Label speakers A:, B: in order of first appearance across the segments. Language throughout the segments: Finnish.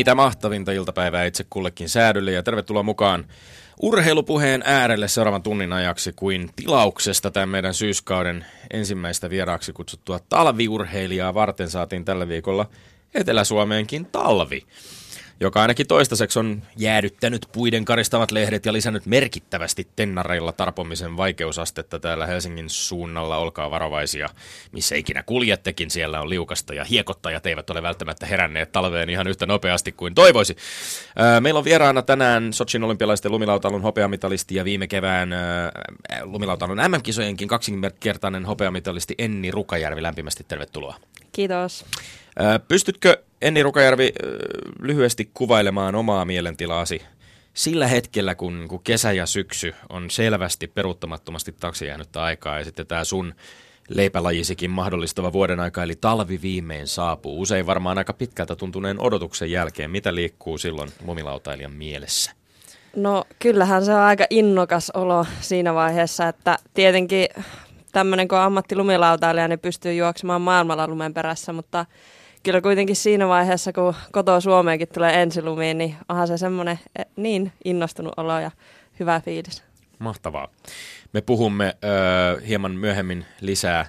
A: Mitä mahtavinta iltapäivää itse kullekin säädylle ja tervetuloa mukaan urheilupuheen äärelle seuraavan tunnin ajaksi kuin tilauksesta tämän meidän syyskauden ensimmäistä vieraaksi kutsuttua talviurheilijaa varten saatiin tällä viikolla Etelä-Suomeenkin talvi joka ainakin toistaiseksi on jäädyttänyt puiden karistavat lehdet ja lisännyt merkittävästi tennareilla tarpomisen vaikeusastetta täällä Helsingin suunnalla. Olkaa varovaisia, missä ikinä kuljettekin. Siellä on liukasta ja hiekottajat eivät ole välttämättä heränneet talveen ihan yhtä nopeasti kuin toivoisi. Meillä on vieraana tänään Sochin olympialaisten lumilautailun hopeamitalisti ja viime kevään lumilautailun MM-kisojenkin kaksinkertainen hopeamitalisti Enni Rukajärvi. Lämpimästi tervetuloa.
B: Kiitos.
A: Pystytkö Enni Rukajärvi lyhyesti kuvailemaan omaa mielentilaasi sillä hetkellä, kun, kesä ja syksy on selvästi peruuttamattomasti taksi jäänyttä aikaa ja sitten tämä sun leipälajisikin mahdollistava vuoden aika, eli talvi viimein saapuu. Usein varmaan aika pitkältä tuntuneen odotuksen jälkeen. Mitä liikkuu silloin lumilautailijan mielessä?
B: No kyllähän se on aika innokas olo siinä vaiheessa, että tietenkin tämmöinen kun on ammattilumilautailija, niin pystyy juoksemaan maailmalla lumen perässä, mutta kyllä kuitenkin siinä vaiheessa, kun kotoa Suomeenkin tulee ensilumiin, niin onhan se semmoinen eh, niin innostunut olo ja hyvä fiilis.
A: Mahtavaa. Me puhumme ö, hieman myöhemmin lisää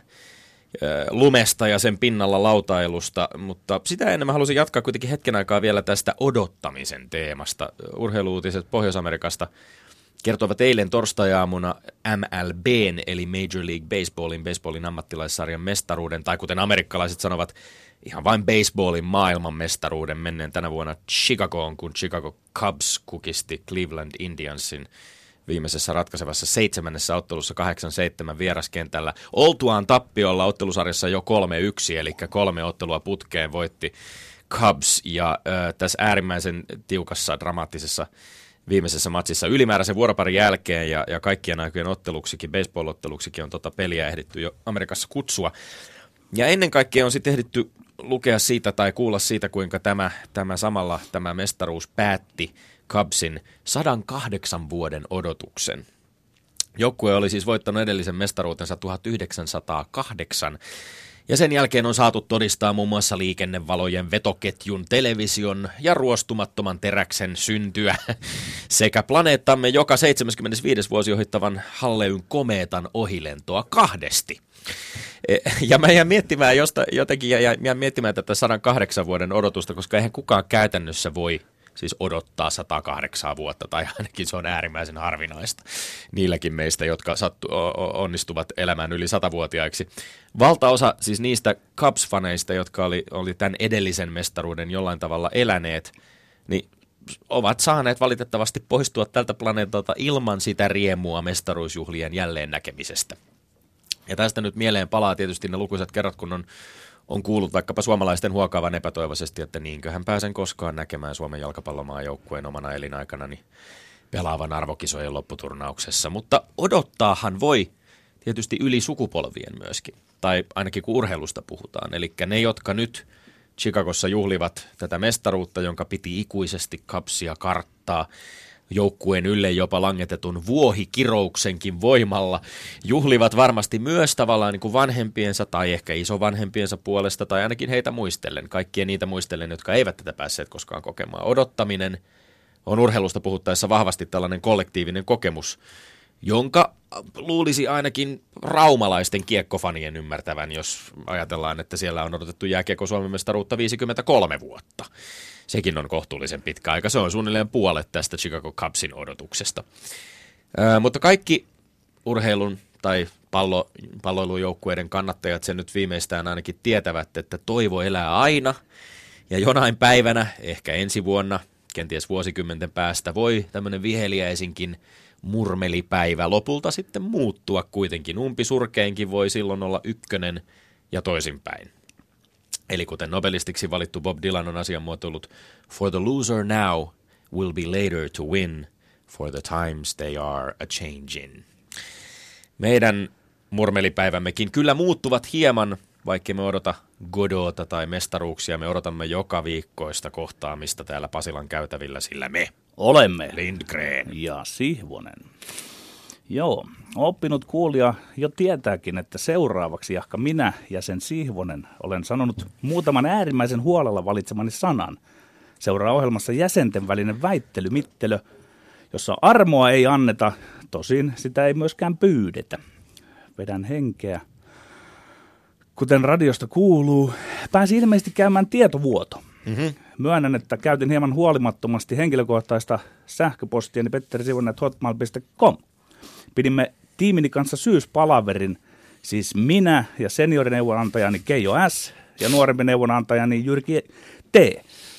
A: lumesta ja sen pinnalla lautailusta, mutta sitä ennen mä halusin jatkaa kuitenkin hetken aikaa vielä tästä odottamisen teemasta. Urheiluutiset Pohjois-Amerikasta kertoivat eilen torstai-aamuna MLBn eli Major League Baseballin, baseballin ammattilaissarjan mestaruuden, tai kuten amerikkalaiset sanovat, ihan vain baseballin maailmanmestaruuden menneen tänä vuonna Chicagoon, kun Chicago Cubs kukisti Cleveland Indiansin viimeisessä ratkaisevassa seitsemännessä ottelussa 8-7 vieraskentällä. Oltuaan tappiolla ottelusarjassa jo 3-1, eli kolme ottelua putkeen voitti Cubs, ja äh, tässä äärimmäisen tiukassa, dramaattisessa viimeisessä matsissa ylimääräisen vuoroparin jälkeen ja, ja kaikkien aikojen otteluksikin, baseball-otteluksikin on tota peliä ehditty jo Amerikassa kutsua. Ja ennen kaikkea on sitten ehditty lukea siitä tai kuulla siitä, kuinka tämä, tämä samalla tämä mestaruus päätti Cubsin 108 vuoden odotuksen. Joukkue oli siis voittanut edellisen mestaruutensa 1908 ja sen jälkeen on saatu todistaa muun muassa liikennevalojen vetoketjun, television ja ruostumattoman teräksen syntyä sekä planeettamme joka 75. vuosi ohittavan Halleyn komeetan ohilentoa kahdesti. E, ja mä jään miettimään josta, jotenkin ja jään miettimään tätä 108 vuoden odotusta, koska eihän kukaan käytännössä voi siis odottaa 108 vuotta, tai ainakin se on äärimmäisen harvinaista niilläkin meistä, jotka sattu, onnistuvat elämään yli satavuotiaiksi. Valtaosa siis niistä Cubs-faneista, jotka oli, oli tämän edellisen mestaruuden jollain tavalla eläneet, niin ovat saaneet valitettavasti poistua tältä planeetalta ilman sitä riemua mestaruusjuhlien jälleen näkemisestä. Ja tästä nyt mieleen palaa tietysti ne lukuisat kerrat, kun on on kuullut vaikkapa suomalaisten huokaavan epätoivoisesti, että niinköhän pääsen koskaan näkemään Suomen jalkapallomaajoukkueen omana elinaikana pelaavan arvokisojen lopputurnauksessa. Mutta odottaahan voi tietysti yli sukupolvien myöskin, tai ainakin kun urheilusta puhutaan. Eli ne, jotka nyt Chicagossa juhlivat tätä mestaruutta, jonka piti ikuisesti kapsia karttaa, joukkueen ylle jopa langetetun vuohikirouksenkin voimalla, juhlivat varmasti myös tavallaan niin kuin vanhempiensa tai ehkä isovanhempiensa puolesta tai ainakin heitä muistellen, kaikkien niitä muistellen, jotka eivät tätä päässeet koskaan kokemaan. Odottaminen on urheilusta puhuttaessa vahvasti tällainen kollektiivinen kokemus, jonka luulisi ainakin raumalaisten kiekkofanien ymmärtävän, jos ajatellaan, että siellä on odotettu jääkiekko Suomen mestaruutta 53 vuotta sekin on kohtuullisen pitkä aika. Se on suunnilleen puolet tästä Chicago Cubsin odotuksesta. Ää, mutta kaikki urheilun tai pallo, palloilujoukkueiden kannattajat sen nyt viimeistään ainakin tietävät, että toivo elää aina. Ja jonain päivänä, ehkä ensi vuonna, kenties vuosikymmenten päästä, voi tämmöinen viheliäisinkin murmelipäivä lopulta sitten muuttua kuitenkin. Umpi surkeinkin voi silloin olla ykkönen ja toisinpäin. Eli kuten nobelistiksi valittu Bob Dylan on asian muotoillut, For the loser now will be later to win, for the times they are a changing. Meidän murmelipäivämmekin kyllä muuttuvat hieman, vaikka me odota Godota tai mestaruuksia, me odotamme joka viikkoista kohtaamista täällä Pasilan käytävillä, sillä me
C: olemme
A: Lindgren
C: ja Sihvonen. Joo, oppinut kuulija jo tietääkin, että seuraavaksi jahka minä ja sen Sihvonen olen sanonut muutaman äärimmäisen huolella valitsemani sanan. Seuraa ohjelmassa jäsenten välinen väittelymittelö, jossa armoa ei anneta, tosin sitä ei myöskään pyydetä. Vedän henkeä. Kuten radiosta kuuluu, pääsi ilmeisesti käymään tietovuoto. Mm-hmm. Myönnän, että käytin hieman huolimattomasti henkilökohtaista sähköpostiani petterisivunet.hotmail.com. Pidimme tiimini kanssa syyspalaverin, siis minä ja seniorineuvonantajani Keijo S. ja nuorempi neuvonantajani Jyrki T.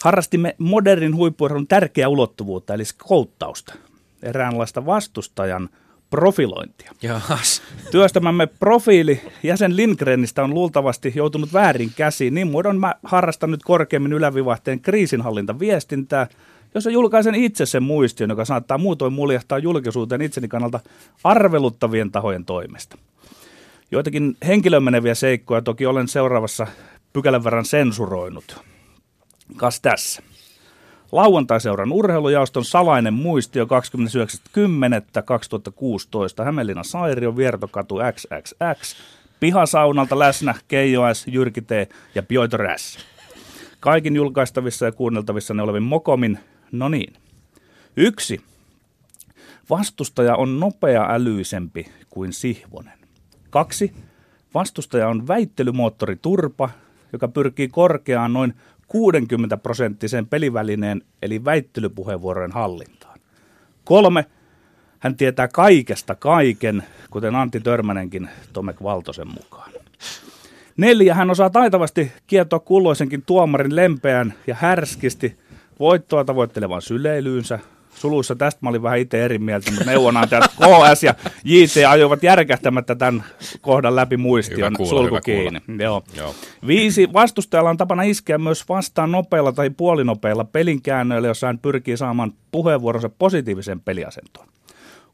C: Harrastimme modernin huippuurheilun tärkeää ulottuvuutta, eli skouttausta, eräänlaista vastustajan profilointia.
A: Jaas.
C: Työstämämme profiili jäsen Lindgrenistä on luultavasti joutunut väärin käsiin. Niin muodon mä harrastan nyt korkeammin ylävivahteen kriisinhallintaviestintää, jossa julkaisen itse sen muistion, joka saattaa muutoin muljahtaa julkisuuteen itseni kannalta arveluttavien tahojen toimesta. Joitakin henkilön meneviä seikkoja toki olen seuraavassa pykälän verran sensuroinut. Kas tässä. Lauantai-seuran urheilujaoston salainen muistio 29.10.2016. Hämeenlinnan Sairio, Viertokatu XXX. Pihasaunalta läsnä Keijo S, Jyrki T ja Piotr S. Kaikin julkaistavissa ja kuunneltavissa ne olevin Mokomin. No niin. Yksi. Vastustaja on nopea älyisempi kuin Sihvonen. Kaksi. Vastustaja on väittelymoottori Turpa, joka pyrkii korkeaan noin 60 prosenttiseen pelivälineen eli väittelypuheenvuorojen hallintaan. Kolme. Hän tietää kaikesta kaiken, kuten Antti Törmänenkin Tomek Valtosen mukaan. Neljä. Hän osaa taitavasti kietoa kulloisenkin tuomarin lempeän ja härskisti voittoa tavoittelevan syleilyynsä, suluissa tästä mä olin vähän itse eri mieltä, mutta neuvonantajat KS ja JT ajoivat järkähtämättä tämän kohdan läpi muistion
A: kuulla,
C: sulku kiinni. Joo.
A: Joo.
C: Viisi. Vastustajalla on tapana iskeä myös vastaan nopeilla tai puolinopeilla pelinkäännöillä, jossa hän pyrkii saamaan puheenvuoronsa positiivisen peliasentoon.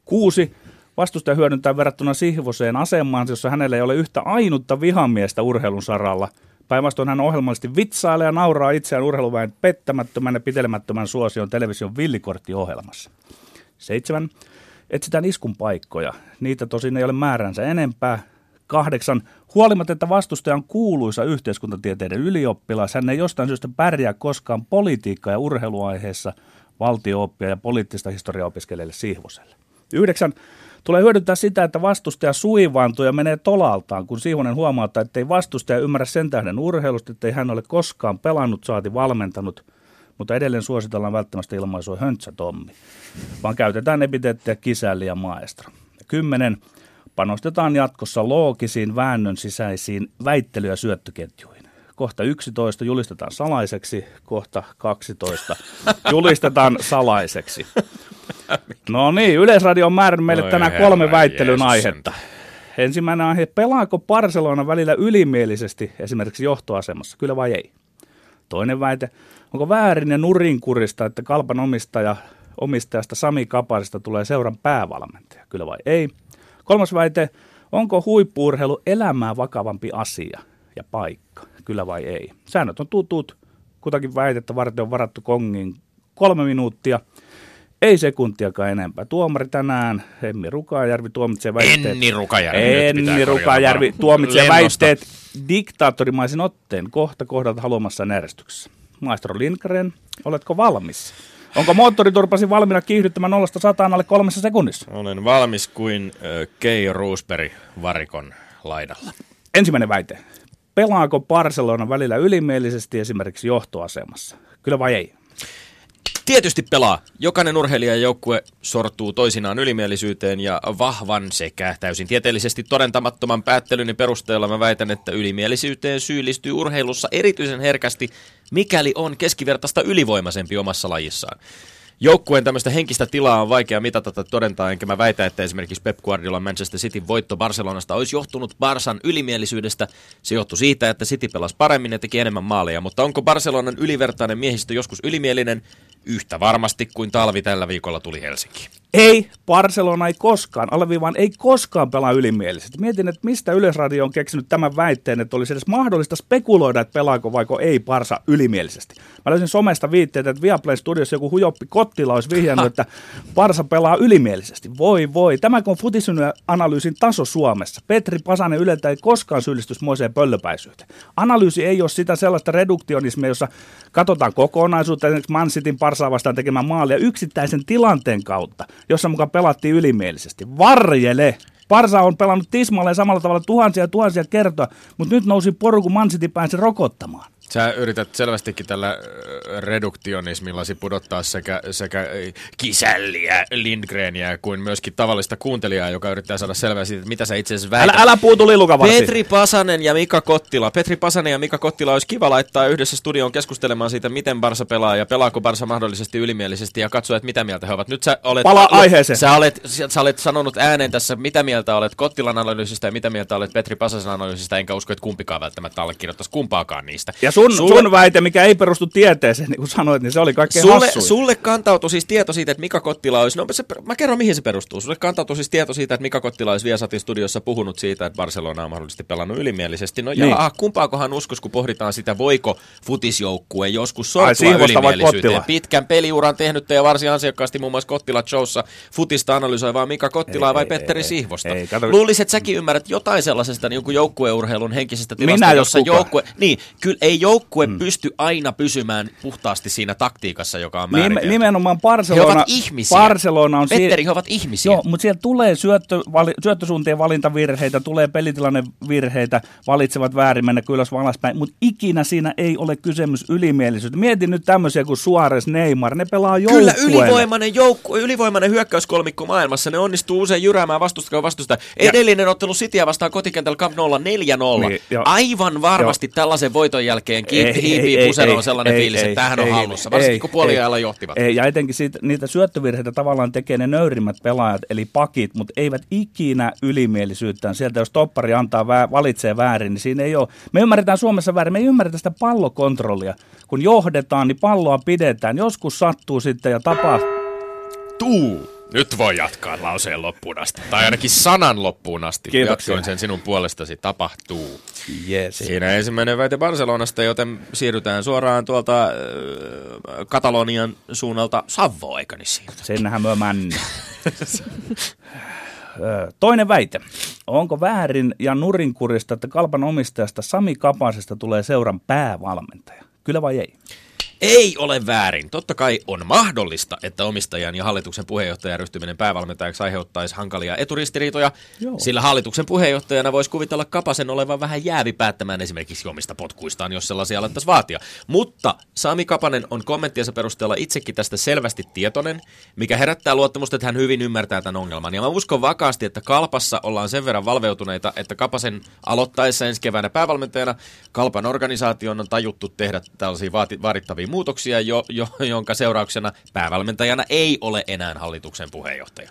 C: Kuusi. Vastustaja hyödyntää verrattuna Sihvoseen asemaan, jossa hänellä ei ole yhtä ainutta vihamiestä urheilun saralla – Päinvastoin hän ohjelmallisesti vitsailee ja nauraa itseään urheiluväen pettämättömän ja pitelemättömän suosion television villikorttiohjelmassa. Seitsemän. Etsitään iskun paikkoja. Niitä tosin ei ole määränsä enempää. Kahdeksan. Huolimatta, että vastustaja on kuuluisa yhteiskuntatieteiden ylioppilas, hän ei jostain syystä pärjää koskaan politiikka- ja urheiluaiheessa valtiooppia ja poliittista historiaa opiskelijalle Sihvoselle. Yhdeksän. Tulee hyödyntää sitä, että vastustaja suivaantuu ja menee tolaltaan, kun Siivonen huomauttaa, että ei vastustaja ymmärrä sen tähden urheilusta, että ei hän ole koskaan pelannut, saati valmentanut, mutta edelleen suositellaan välttämättä ilmaisua höntsä Tommi, vaan käytetään epiteettiä kisälli ja maestro. Ja kymmenen. Panostetaan jatkossa loogisiin väännön sisäisiin väittely- ja syöttöketjuihin. Kohta 11 julistetaan salaiseksi, kohta 12 julistetaan salaiseksi. No niin, Yleisradio on määrännyt meille
A: Oi
C: tänään kolme väittelyn
A: Jeesus
C: aihetta. Ensimmäinen aihe, pelaako Barcelona välillä ylimielisesti esimerkiksi johtoasemassa, kyllä vai ei? Toinen väite, onko väärin ja nurinkurista, että kalpan omistaja, omistajasta Sami Kapasista tulee seuran päävalmentaja, kyllä vai ei? Kolmas väite, onko huippuurheilu elämää vakavampi asia ja paikka, kyllä vai ei? Säännöt on tutut, kutakin väitettä varten on varattu kongin kolme minuuttia. Ei sekuntiakaan enempää. Tuomari tänään, Emmi Rukajärvi tuomitsee väitteet.
A: Enni Rukajärvi.
C: Enni Rukajärvi tuomitsee
A: Lennosta.
C: väitteet diktaattorimaisen otteen kohta kohdalta haluamassa järjestyksessä. Maestro Lindgren, oletko valmis? Onko moottoriturpasi valmiina kiihdyttämään 0 alle kolmessa sekunnissa?
A: Olen valmis kuin äh, Keijo Roosberg varikon laidalla.
C: Ensimmäinen väite. Pelaako Barcelona välillä ylimielisesti esimerkiksi johtoasemassa? Kyllä vai ei?
A: Tietysti pelaa. Jokainen urheilija ja joukkue sortuu toisinaan ylimielisyyteen ja vahvan sekä täysin tieteellisesti todentamattoman päättelyn perusteella mä väitän, että ylimielisyyteen syyllistyy urheilussa erityisen herkästi, mikäli on keskivertaista ylivoimaisempi omassa lajissaan. Joukkueen tämmöistä henkistä tilaa on vaikea mitata tai todentaa, enkä mä väitä, että esimerkiksi Pep Guardiola Manchester Cityn voitto Barcelonasta olisi johtunut Barsan ylimielisyydestä. Se johtui siitä, että City pelasi paremmin ja teki enemmän maaleja, mutta onko Barcelonan ylivertainen miehistö joskus ylimielinen? Yhtä varmasti kuin talvi tällä viikolla tuli Helsinkiin.
C: Ei, Barcelona ei koskaan, alleviivaan ei koskaan pelaa ylimielisesti. Mietin, että mistä Yleisradio on keksinyt tämän väitteen, että olisi edes mahdollista spekuloida, että pelaako vaiko ei Barsa ylimielisesti. Mä löysin somesta viitteitä, että Viaplay Studios joku hujoppi Kottila olisi vihjannut, että Barsa pelaa ylimielisesti. Voi voi, tämä on analyysin taso Suomessa. Petri Pasanen Yleltä ei koskaan syyllistys moiseen pöllöpäisyyteen. Analyysi ei ole sitä sellaista reduktionismia, jossa katsotaan kokonaisuutta, esimerkiksi Man Cityn Barsaa vastaan tekemään maalia yksittäisen tilanteen kautta – jossa mukaan pelattiin ylimielisesti. Varjele! Parsa on pelannut tismalleen samalla tavalla tuhansia ja tuhansia kertoa, mutta nyt nousi poru, kun Mansiti pääsi rokottamaan.
A: Sä yrität selvästikin tällä reduktionismillasi pudottaa sekä, sekä Kisälliä, Lindgreniä kuin myöskin tavallista kuuntelijaa, joka yrittää saada selvää siitä, että mitä sä itse asiassa väität.
C: Älä, älä puutu lilukavarsi.
A: Petri Pasanen ja Mika Kottila. Petri Pasanen ja Mika Kottila olisi kiva laittaa yhdessä studioon keskustelemaan siitä, miten Barsa pelaa ja pelaako Barsa mahdollisesti ylimielisesti ja katsoa, että mitä mieltä he ovat. Nyt sä olet,
C: Pala aiheeseen.
A: Sä olet, sä olet sanonut ääneen tässä, mitä mieltä olet Kottilan analyysistä ja mitä mieltä olet Petri Pasasen analyysistä, enkä usko, että kumpikaan välttämättä allekirjoittaisi kumpaakaan niistä.
C: Ja sun, sulle... sun väite, mikä ei perustu tieteeseen, niin kuin sanoit, niin se oli kaikkein
A: sulle, sulle kantautui siis tieto siitä, että Mika Kottila olisi, no se, mä kerron mihin se perustuu. Sulle kantautui siis tieto siitä, että Mika Kottila olisi Viasatin studiossa puhunut siitä, että Barcelona on mahdollisesti pelannut ylimielisesti. No niin. jaa, kumpaakohan uskos, kun pohditaan sitä, voiko futisjoukkue joskus sortua ylimielisyyteen. Pitkän peliuran tehnyt ja varsin ansiokkaasti muun muassa Kottila Showssa futista analysoi vaan Mika Kottilaa ei, vai ei, Petteri ei, Sihvosta. Ei, Luulisin, että säkin ymmärrät jotain sellaisesta niin joukkueurheilun henkisestä tilasta,
C: Minä
A: jossa joukkue, niin, kyllä ei joukkue hmm. pysty aina pysymään puhtaasti siinä taktiikassa, joka on määritelty.
C: Nimenomaan Barcelona, he ovat ihmisiä. Barcelona on
A: Petteri, he ovat ihmisiä.
C: Joo, mutta siellä tulee syöttö, vali, syöttösuuntien valintavirheitä, tulee pelitilannevirheitä, valitsevat väärin mennä kyllä alaspäin, mutta ikinä siinä ei ole kysymys ylimielisyyttä. Mietin nyt tämmöisiä kuin Suarez, Neymar, ne pelaa joukkueelle.
A: Kyllä ylivoimainen, joukku, ylivoimainen hyökkäyskolmikko maailmassa, ne onnistuu usein jyräämään vastustakaa vastusta. Edellinen ja. ottelu Cityä vastaan kotikentällä Camp 0 4-0. Niin, Aivan varmasti jo. tällaisen voiton jälkeen kiitti hiipii puseroon sellainen ei, fiilis, ei, että tämähän on hallussa, varsinkin ei, kun puoliajalla johtivat.
C: Ei, ja etenkin siitä, niitä syöttövirheitä tavallaan tekee ne nöyrimmät pelaajat, eli pakit, mutta eivät ikinä ylimielisyyttään. Sieltä jos toppari antaa, vä- valitsee väärin, niin siinä ei ole. Me ymmärretään Suomessa väärin, me ei ymmärretä sitä pallokontrollia. Kun johdetaan, niin palloa pidetään. Joskus sattuu sitten ja tapahtuu.
A: Tuu! Nyt voi jatkaa lauseen loppuun asti, tai ainakin sanan loppuun asti.
C: Kiitoksia.
A: Jatkoin sen sinun puolestasi, tapahtuu.
C: Yes.
A: Siinä ensimmäinen väite Barcelonasta, joten siirrytään suoraan tuolta äh, Katalonian suunnalta Savoa, eikö niin siitä?
C: Senhän mä Toinen väite. Onko väärin ja nurinkurista, että kalpan omistajasta Sami Kapasesta tulee seuran päävalmentaja? Kyllä vai ei?
A: Ei ole väärin. Totta kai on mahdollista, että omistajan ja hallituksen puheenjohtajan ryhtyminen päävalmentajaksi aiheuttaisi hankalia eturistiriitoja, Joo. sillä hallituksen puheenjohtajana voisi kuvitella Kapasen olevan vähän jäävi päättämään esimerkiksi omista potkuistaan, jos sellaisia alettaisiin vaatia. Mutta Sami Kapanen on kommenttiensa perusteella itsekin tästä selvästi tietoinen, mikä herättää luottamusta, että hän hyvin ymmärtää tämän ongelman. Ja mä uskon vakaasti, että Kalpassa ollaan sen verran valveutuneita, että Kapasen aloittaessa ensi keväänä päävalmentajana Kalpan organisaation on tajuttu tehdä tällaisia vaati- vaadittavia muutoksia, jo, jo, jonka seurauksena päävalmentajana ei ole enää hallituksen puheenjohtaja.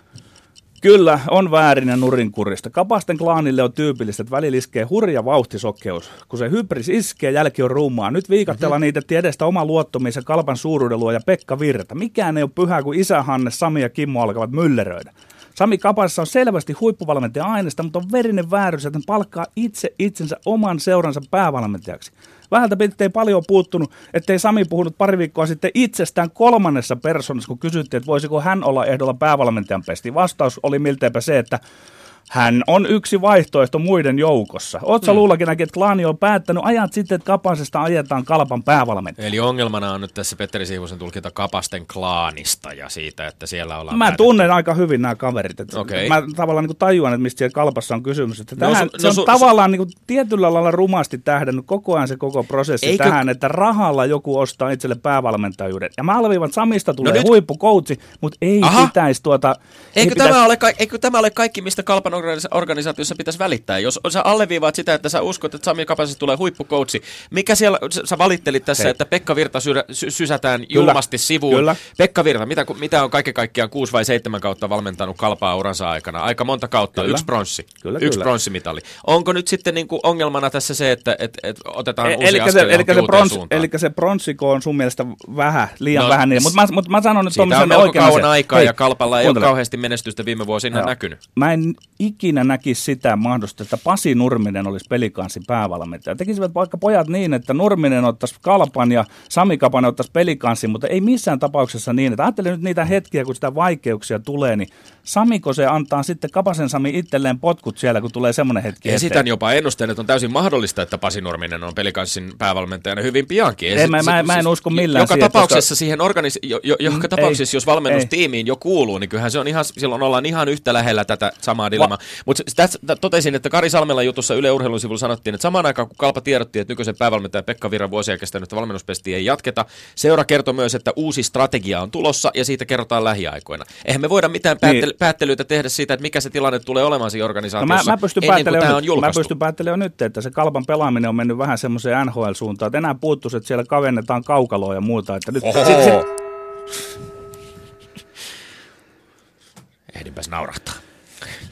C: Kyllä, on väärin ja nurinkurista. Kapasten klaanille on tyypillistä, että välillä iskee hurja vauhtisokkeus. Kun se hybris iskee, jälki on ruumaa. Nyt viikattellaan mm-hmm. niitä tiedestä oma luottomisen Kalpan suuruuden ja Pekka Virta. Mikään ei ole pyhä, kun isä Hanne, Sami ja Kimmo alkavat mylleröidä. Sami Kapassa on selvästi huippuvalmentaja aineesta, mutta on verinen vääryys, että hän palkkaa itse itsensä oman seuransa päävalmentajaksi. Vähältä pitkään paljon puuttunut, ettei Sami puhunut pari viikkoa sitten itsestään kolmannessa persoonassa, kun kysyttiin, että voisiko hän olla ehdolla päävalmentajan pesti. Vastaus oli milteipä se, että hän on yksi vaihtoehto muiden joukossa. Otsa hmm. luullakin että klaani on päättänyt ajat sitten, että Kapasesta ajetaan Kalpan päävalmentaja.
A: Eli ongelmana on nyt tässä Petteri Siivosen tulkinta Kapasten klaanista ja siitä, että siellä ollaan
C: Mä päätetty. tunnen aika hyvin nämä kaverit. Että okay. Mä tavallaan niin tajuan, että mistä siellä Kalpassa on kysymys. Että no, tähän, no, se on su, tavallaan niin tietyllä lailla rumasti tähdännyt koko ajan se koko prosessi Eikö... tähän, että rahalla joku ostaa itselle päävalmentajuuden. Ja mä alviivan, Samista tulee no huippukoutsi, mutta ei Aha. pitäisi tuota...
A: Eikö,
C: pitäisi...
A: Tämä ole, eikö tämä ole kaikki, mistä Kalpan Kalpan organisaatiossa pitäisi välittää. Jos sä alleviivaat sitä, että sä uskot, että Sami Kapasesta tulee huippukoutsi, mikä siellä, sä valittelit tässä, Hei. että Pekka Virta sy- sy- sysätään Kyllä. julmasti sivuun. Kyllä. Pekka Virta, mitä, mitä on kaiken kaikkiaan kuusi vai seitsemän kautta valmentanut Kalpaa uransa aikana? Aika monta kautta, kyllä. yksi pronssi. Kyllä, yksi kyllä. pronssimitali. Onko nyt sitten niin kuin ongelmana tässä se, että et, et otetaan e- uusi eli se, eli se, prons,
C: eli se pronssiko on sun mielestä vähän, liian no, vähän niin, mutta mä, mut mä sanon nyt
A: tuommoisen oikein kauan aikaa Hei, ja Kalpalla ei kuuntele. ole kauheasti menestystä viime vuosina Joo. näkynyt.
C: Mä en ikinä näkisi sitä mahdollista, että Pasi Nurminen olisi pelikanssin päävalmentaja. Tekisivät vaikka pojat niin, että Nurminen ottaisi Kalpan ja Sami Kapanen ottaisi pelikanssin, mutta ei missään tapauksessa niin, että ajattelen nyt niitä hetkiä, kun sitä vaikeuksia tulee, niin Samiko se antaa sitten Kapasen Sami itselleen potkut siellä, kun tulee semmoinen hetki
A: Ja sitä jopa ennusteen, että on täysin mahdollista, että Pasi Nurminen on pelikanssin päävalmentajana hyvin piankin.
C: Ei, mä, mä, mä en usko millään
A: Joka siihen, tapauksessa koska... siihen organis... jo, jo, joka mm, tapauksessa, ei, jos valmennustiimiin ei. jo kuuluu, niin kyllähän se on ihan, silloin ollaan ihan yhtä lähellä tätä samaa dilemmaa. Mutta totesin, että Kari Salmela jutussa Yle Urheilun sivulla sanottiin, että samaan aikaan kun Kalpa tiedotti, että nykyisen päävalmentajan Pekka Virran vuosia kestänyt valmennuspesti ei jatketa, seura kertoi myös, että uusi strategia on tulossa ja siitä kerrotaan lähiaikoina. Eihän me voida mitään päättely- niin. päättelyitä tehdä siitä, että mikä se tilanne tulee olemaan siinä organisaatiossa no mä, mä pystyn ennen kuin tämä on julkaistu.
C: Mä pystyn päättelemään nyt, että se Kalpan pelaaminen on mennyt vähän semmoiseen NHL-suuntaan, että enää puuttuisi, että siellä kavennetaan kaukaloa ja muuta. Että nyt, sit, sit,
A: Ehdinpäs naurahtaa.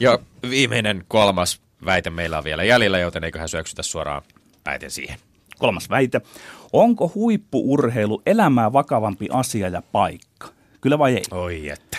A: Ja viimeinen kolmas väite meillä on vielä jäljellä, joten eiköhän syöksytä suoraan väite siihen.
C: Kolmas väite. Onko huippuurheilu elämää vakavampi asia ja paikka? Kyllä vai ei?
A: Oi että.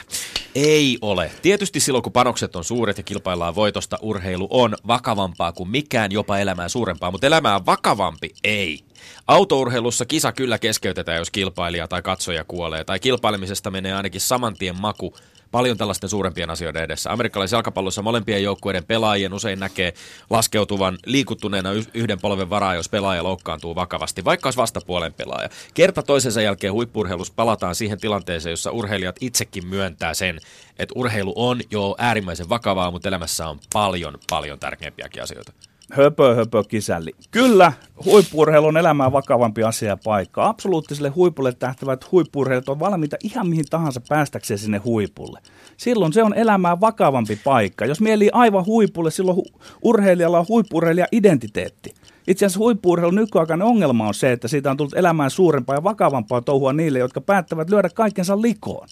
A: Ei ole. Tietysti silloin, kun panokset on suuret ja kilpaillaan voitosta, urheilu on vakavampaa kuin mikään, jopa elämää suurempaa, mutta elämää vakavampi ei. Autourheilussa kisa kyllä keskeytetään, jos kilpailija tai katsoja kuolee, tai kilpailemisesta menee ainakin saman tien maku paljon tällaisten suurempien asioiden edessä. Amerikkalaisessa jalkapallossa molempien joukkueiden pelaajien usein näkee laskeutuvan liikuttuneena yhden polven varaa, jos pelaaja loukkaantuu vakavasti, vaikka olisi vastapuolen pelaaja. Kerta toisensa jälkeen huippurheilussa palataan siihen tilanteeseen, jossa urheilijat itsekin myöntää sen, että urheilu on jo äärimmäisen vakavaa, mutta elämässä on paljon, paljon tärkeämpiäkin asioita
C: höpö, höpö kisälli. Kyllä, huippurheilu on elämää vakavampi asia ja paikka. Absoluuttiselle huipulle tähtävät huippurheilut on valmiita ihan mihin tahansa päästäkseen sinne huipulle. Silloin se on elämää vakavampi paikka. Jos mieli aivan huipulle, silloin hu- urheilijalla on huippurheilija identiteetti. Itse asiassa huippuurheilun nykyaikainen ongelma on se, että siitä on tullut elämään suurempaa ja vakavampaa touhua niille, jotka päättävät lyödä kaikensa likoon.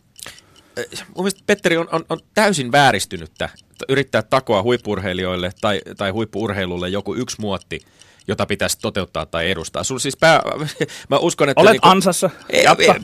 A: Mun mielestä Petteri on, on, on täysin vääristynyttä yrittää takoa huippurheilijoille tai, tai huippuurheilulle joku yksi muotti – jota pitäisi toteuttaa tai edustaa. Sulla siis pää, mä uskon, että...
C: Olet niin kuin, ansassa, jatka.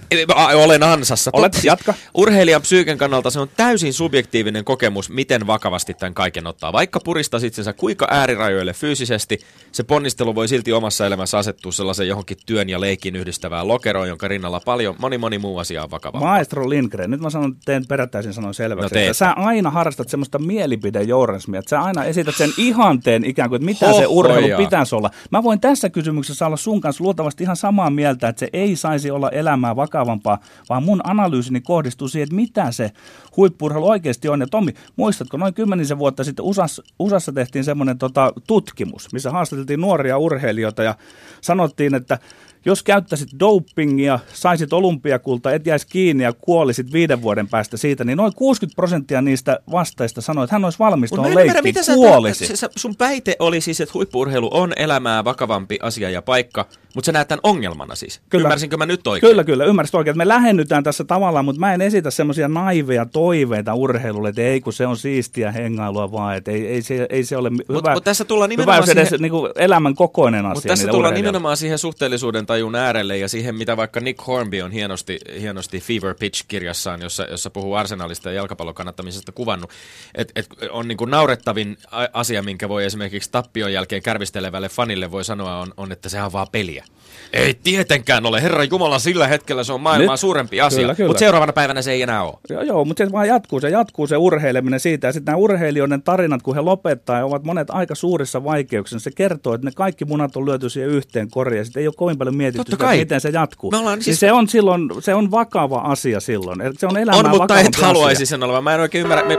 A: Olen ansassa.
C: Olet, Totta, jatka.
A: Urheilijan psyyken kannalta se on täysin subjektiivinen kokemus, miten vakavasti tämän kaiken ottaa. Vaikka puristaa itsensä kuinka äärirajoille fyysisesti, se ponnistelu voi silti omassa elämässä asettua sellaisen johonkin työn ja leikin yhdistävään lokeroon, jonka rinnalla paljon, moni moni muu asia on vakava.
C: Maestro Lindgren, nyt mä sanon, teen perättäisin sanon selväksi, no että sä aina harrastat semmoista mielipidejournalismia, että sä aina esität sen ihanteen ikään kuin, että mitä Hohoja. se urheilu pitäisi olla. Mä voin tässä kysymyksessä olla sun kanssa luultavasti ihan samaa mieltä, että se ei saisi olla elämää vakavampaa, vaan mun analyysini kohdistuu siihen, että mitä se huippurheilu oikeasti on. Ja Tommi, muistatko, noin kymmenisen vuotta sitten USAssa, USAssa tehtiin semmoinen tota, tutkimus, missä haastateltiin nuoria urheilijoita ja sanottiin, että jos käyttäisit dopingia, saisit olympiakulta, et jäisi kiinni ja kuolisit viiden vuoden päästä siitä, niin noin 60 prosenttia niistä vastaista sanoi, että hän olisi valmis tuohon leikkiin, kuolisi.
A: Sä, sun väite oli siis, että huippuurheilu on elämää vakavampi asia ja paikka, mutta sä näet tämän ongelmana siis. Kyllä. Ymmärsinkö mä nyt oikein?
C: Kyllä, kyllä, ymmärsit oikein. Me lähennytään tässä tavallaan, mutta mä en esitä semmoisia naiveja toiveita urheilulle, että ei kun se on siistiä hengailua vaan, että ei, ei, se, ei se ole hyvä, mut, mut tässä tullaan hyvä jos siihen, edes niin kuin elämän kokoinen asia. Mutta
A: tässä tullaan nimenomaan siihen suhteellisuuden tajun äärelle ja siihen, mitä vaikka Nick Hornby on hienosti, hienosti Fever Pitch-kirjassaan, jossa, jossa puhuu arsenaalista ja jalkapallon kannattamisesta kuvannut, että et on niin kuin naurettavin asia, minkä voi esimerkiksi tappion jälkeen kärvistelevälle fanille voi sanoa, on, on että sehän on vaan peliä. Ei tietenkään ole, Herra Jumala, sillä hetkellä se on maailmaa Nyt, suurempi asia, mutta seuraavana päivänä se ei enää ole.
C: Joo, joo mutta se vaan jatkuu, se jatkuu se urheileminen siitä, ja sitten nämä urheilijoiden tarinat, kun he lopettaa ja ovat monet aika suurissa vaikeuksissa, se kertoo, että ne kaikki munat on lyöty siihen yhteen koriin, ja sitten ei ole kovin paljon mietitty, Totta kai. Että miten se jatkuu. Me ollaan, siis... niin se, on silloin, se on vakava asia silloin. Se on elämää
A: On, mutta et haluaisi asia. sen olevan. Mä en oikein ymmärrä. Me...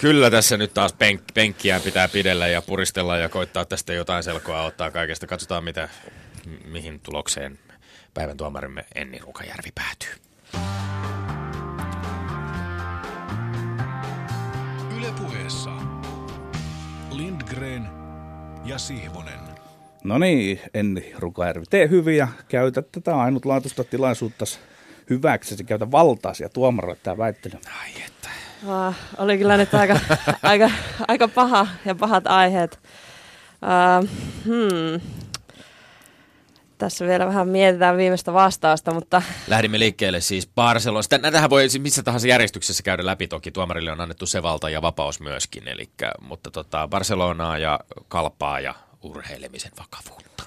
A: Kyllä tässä nyt taas penk- penkkiään pitää pidellä ja puristella ja koittaa tästä jotain selkoa ottaa kaikesta. Katsotaan, mitä, mihin tulokseen päivän tuomarimme Enni Rukajärvi päätyy.
D: Ylepuheessa Lindgren ja Sihvonen.
C: No niin, Enni Rukajärvi, tee hyviä, käytä tätä ainutlaatuista tilaisuutta hyväksesi, käytä valtaasi ja tuomaroit tämä väittely.
A: Ai että.
B: Uh, oli kyllä nyt aika, aika, aika paha ja pahat aiheet. Uh, hmm. Tässä vielä vähän mietitään viimeistä vastausta, mutta...
A: Lähdimme liikkeelle siis Barcelonasta. Näitähän voi siis missä tahansa järjestyksessä käydä läpi. Toki tuomarille on annettu se valta ja vapaus myöskin. Elikkä, mutta tota, Barcelonaa ja kalpaa ja urheilemisen vakavuutta.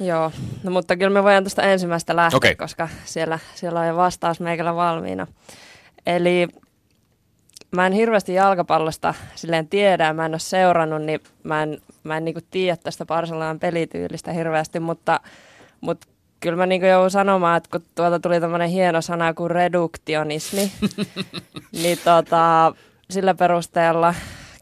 B: Joo, no, mutta kyllä me voidaan tuosta ensimmäistä lähteä,
A: Okei.
B: koska siellä, siellä on jo vastaus meikällä valmiina. Eli mä en hirveästi jalkapallosta silleen tiedä, mä en ole seurannut, niin mä en, mä en niinku tiedä tästä Barcelonan pelityylistä hirveästi, mutta, mutta kyllä mä niinku joudun sanomaan, että kun tuolta tuli tämmöinen hieno sana kuin reduktionismi, niin tota, sillä perusteella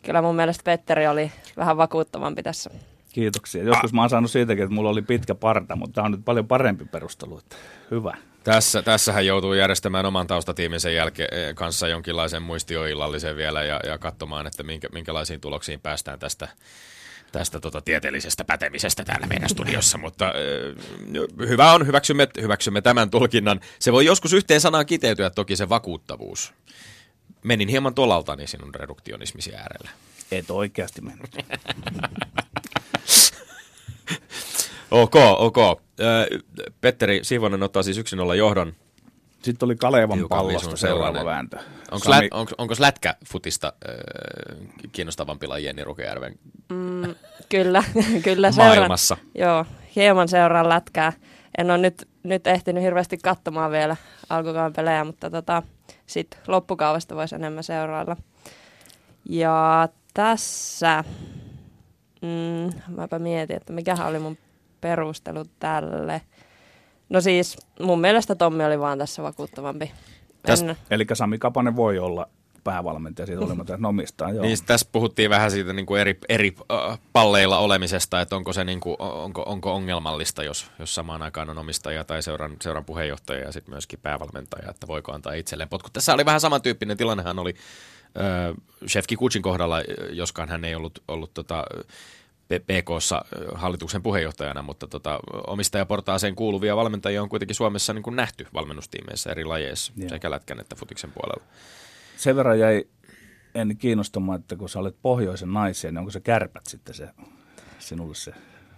B: kyllä mun mielestä Petteri oli vähän vakuuttavampi tässä.
C: Kiitoksia. Joskus mä oon saanut siitäkin, että mulla oli pitkä parta, mutta tämä on nyt paljon parempi perustelu. Että hyvä.
A: Tässä, tässähän joutuu järjestämään oman taustatiiminsä jälkeen kanssa jonkinlaisen muistioillallisen vielä ja, ja katsomaan, että minkä, minkälaisiin tuloksiin päästään tästä, tästä tota, tieteellisestä pätemisestä täällä meidän studiossa, mutta äh, hyvä on, hyväksymme, hyväksymme tämän tulkinnan. Se voi joskus yhteen sanaan kiteytyä toki se vakuuttavuus. Menin hieman tolaltani sinun reduktionismisi äärellä.
C: Et oikeasti mennyt.
A: Ok, ok. Äh, Petteri Sivonen ottaa siis 1-0 johdon.
C: Sitten oli Kalevan
A: Hiukan
C: pallosta seuraava
A: sellainen.
C: vääntö.
A: Onko,
C: Sami-
A: lät, onko, onko lätkä futista äh, kiinnostavampi laji Jenni Rukejärven
B: Mm, kyllä, kyllä seuraan.
A: maailmassa?
B: Joo, hieman seuraan lätkää. En ole nyt, nyt ehtinyt hirveästi katsomaan vielä alkukaan pelejä, mutta tota, sitten loppukaudesta voisi enemmän seurailla. Ja tässä, mm, mäpä mietin, että mikähän oli mun perustelu tälle. No siis, mun mielestä Tommi oli vaan tässä vakuuttavampi.
A: Täs-
B: En,
C: Eli Sami Kapanen voi olla päävalmentaja siitä olematta, että ne omistaa. Joo.
A: Niin tässä puhuttiin vähän siitä niin kuin eri, eri äh, palleilla olemisesta, että onko se niin kuin, onko, onko ongelmallista, jos, jos samaan aikaan on omistaja tai seuran, seuran puheenjohtaja ja sitten myöskin päävalmentaja, että voiko antaa itselleen potkut. Tässä oli vähän samantyyppinen tilannehan oli äh, Chef Kikutsin kohdalla, joskaan hän ei ollut, ollut tota, PKssa hallituksen puheenjohtajana, mutta tota, omistajaportaaseen kuuluvia valmentajia on kuitenkin Suomessa niin kuin nähty valmennustiimeissä eri lajeissa,
C: Joo.
A: sekä lätkän että futiksen puolella.
C: Sen verran jäi en kiinnostamaan, että kun sä olet pohjoisen naisia, niin onko se kärpät sitten se sinulle se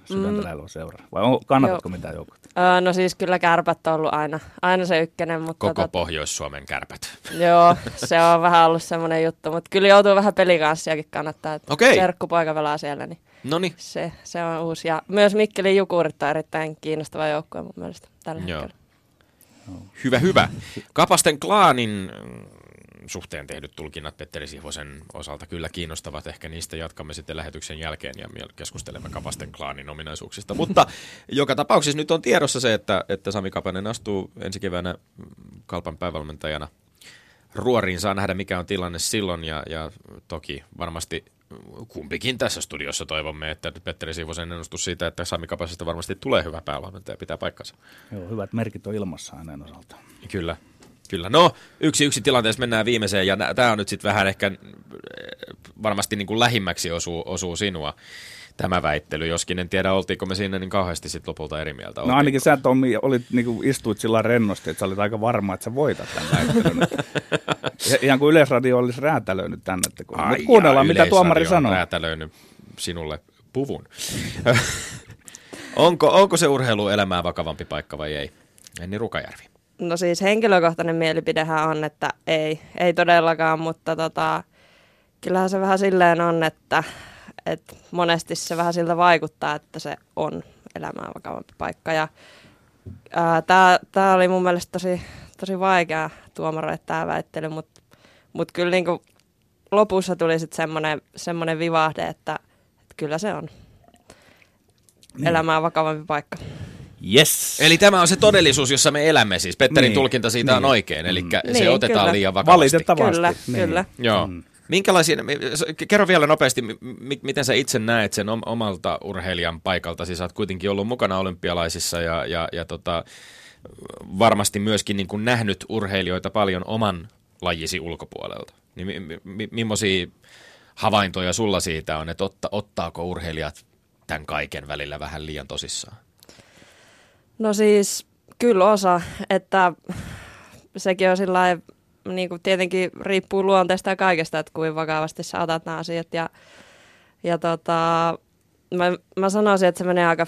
C: sydäntä lähellä oleva seura? Vai on, kannatatko
B: Joo.
C: mitään joukkoa?
B: öö, no siis kyllä kärpät on ollut aina, aina se ykkönen, mutta
A: Koko
B: tota-
A: Pohjois-Suomen kärpät.
B: Joo, se on vähän ollut semmoinen juttu, mutta kyllä joutuu vähän pelikanssiakin kannattaa. että
A: Okei.
B: Serkkupoika pelaa siellä, niin
A: No niin,
B: se, se on uusi. Ja myös Mikkelin Jukurit on erittäin kiinnostava joukkue mun mielestä tällä
A: Joo.
B: hetkellä.
A: Hyvä, hyvä. Kapasten klaanin mm, suhteen tehdyt tulkinnat Petteri Sihvosen osalta kyllä kiinnostavat. Ehkä niistä jatkamme sitten lähetyksen jälkeen ja miel- keskustelemme Kapasten klaanin ominaisuuksista. Mutta joka tapauksessa nyt on tiedossa se, että, että Sami Kapanen astuu ensi keväänä Kalpan päävalmentajana ruoriin. Saa nähdä, mikä on tilanne silloin ja, ja toki varmasti kumpikin tässä studiossa toivomme, että Petteri Sihvosen ennustus siitä, että Sami Kapasesta varmasti tulee hyvä päävalmentaja, pitää paikkansa.
C: Joo, hyvät merkit on ilmassa hänen osaltaan.
A: Kyllä, kyllä. No, yksi yksi tilanteessa mennään viimeiseen, ja tämä on nyt sitten vähän ehkä varmasti niin kuin lähimmäksi osuu, osuu sinua tämä väittely, joskin en tiedä, oltiinko me siinä niin kauheasti sitten lopulta eri mieltä.
C: No
A: Oltiinko?
C: ainakin sä Tommi olit, niinku, istuit sillä rennosti, että sä olit aika varma, että sä voitat tämän väittelyn. Ihan kuin Yleisradio olisi räätälöinyt tänne. Että kun,
A: Ai
C: kuunnellaan,
A: jaa,
C: mitä tuomari sanoo.
A: räätälöinyt sinulle puvun. onko, onko se urheiluelämää vakavampi paikka vai ei? Enni Rukajärvi.
B: No siis henkilökohtainen mielipidehän on, että ei, ei todellakaan, mutta tota, kyllähän se vähän silleen on, että, että monesti se vähän siltä vaikuttaa, että se on elämää vakavampi paikka. Ja tämä oli mun mielestä tosi, tosi vaikea tuomaroida tämä väittely, mutta mut kyllä niinku lopussa tuli sitten semmoinen semmonen vivahde, että, että kyllä se on elämää vakavampi paikka.
C: Yes.
A: Eli tämä on se todellisuus, jossa me elämme siis. Petterin
C: Niin,
A: tulkinta siitä on
C: niin.
A: oikein, eli se
B: Niin,
A: otetaan
B: kyllä.
A: liian vakavasti.
C: Valitettavasti.
B: Kyllä,
C: niin.
B: kyllä.
A: Joo.
C: Mm.
A: Minkälaisia, kerro vielä nopeasti, mi- mi- miten sä itse näet sen om- omalta urheilijan paikalta? Siis sä oot kuitenkin ollut mukana olympialaisissa ja, ja, ja tota, varmasti myöskin niin kuin nähnyt urheilijoita paljon oman lajisi ulkopuolelta. Niin mi- mi- mi- millaisia havaintoja sulla siitä on, että otta, ottaako urheilijat tämän kaiken välillä vähän liian tosissaan?
B: No siis kyllä osa, että sekin on sillä niin kuin tietenkin riippuu luonteesta ja kaikesta, että kuinka vakavasti sä otat nämä asiat. Ja, ja tota, mä, mä sanoisin, että se menee aika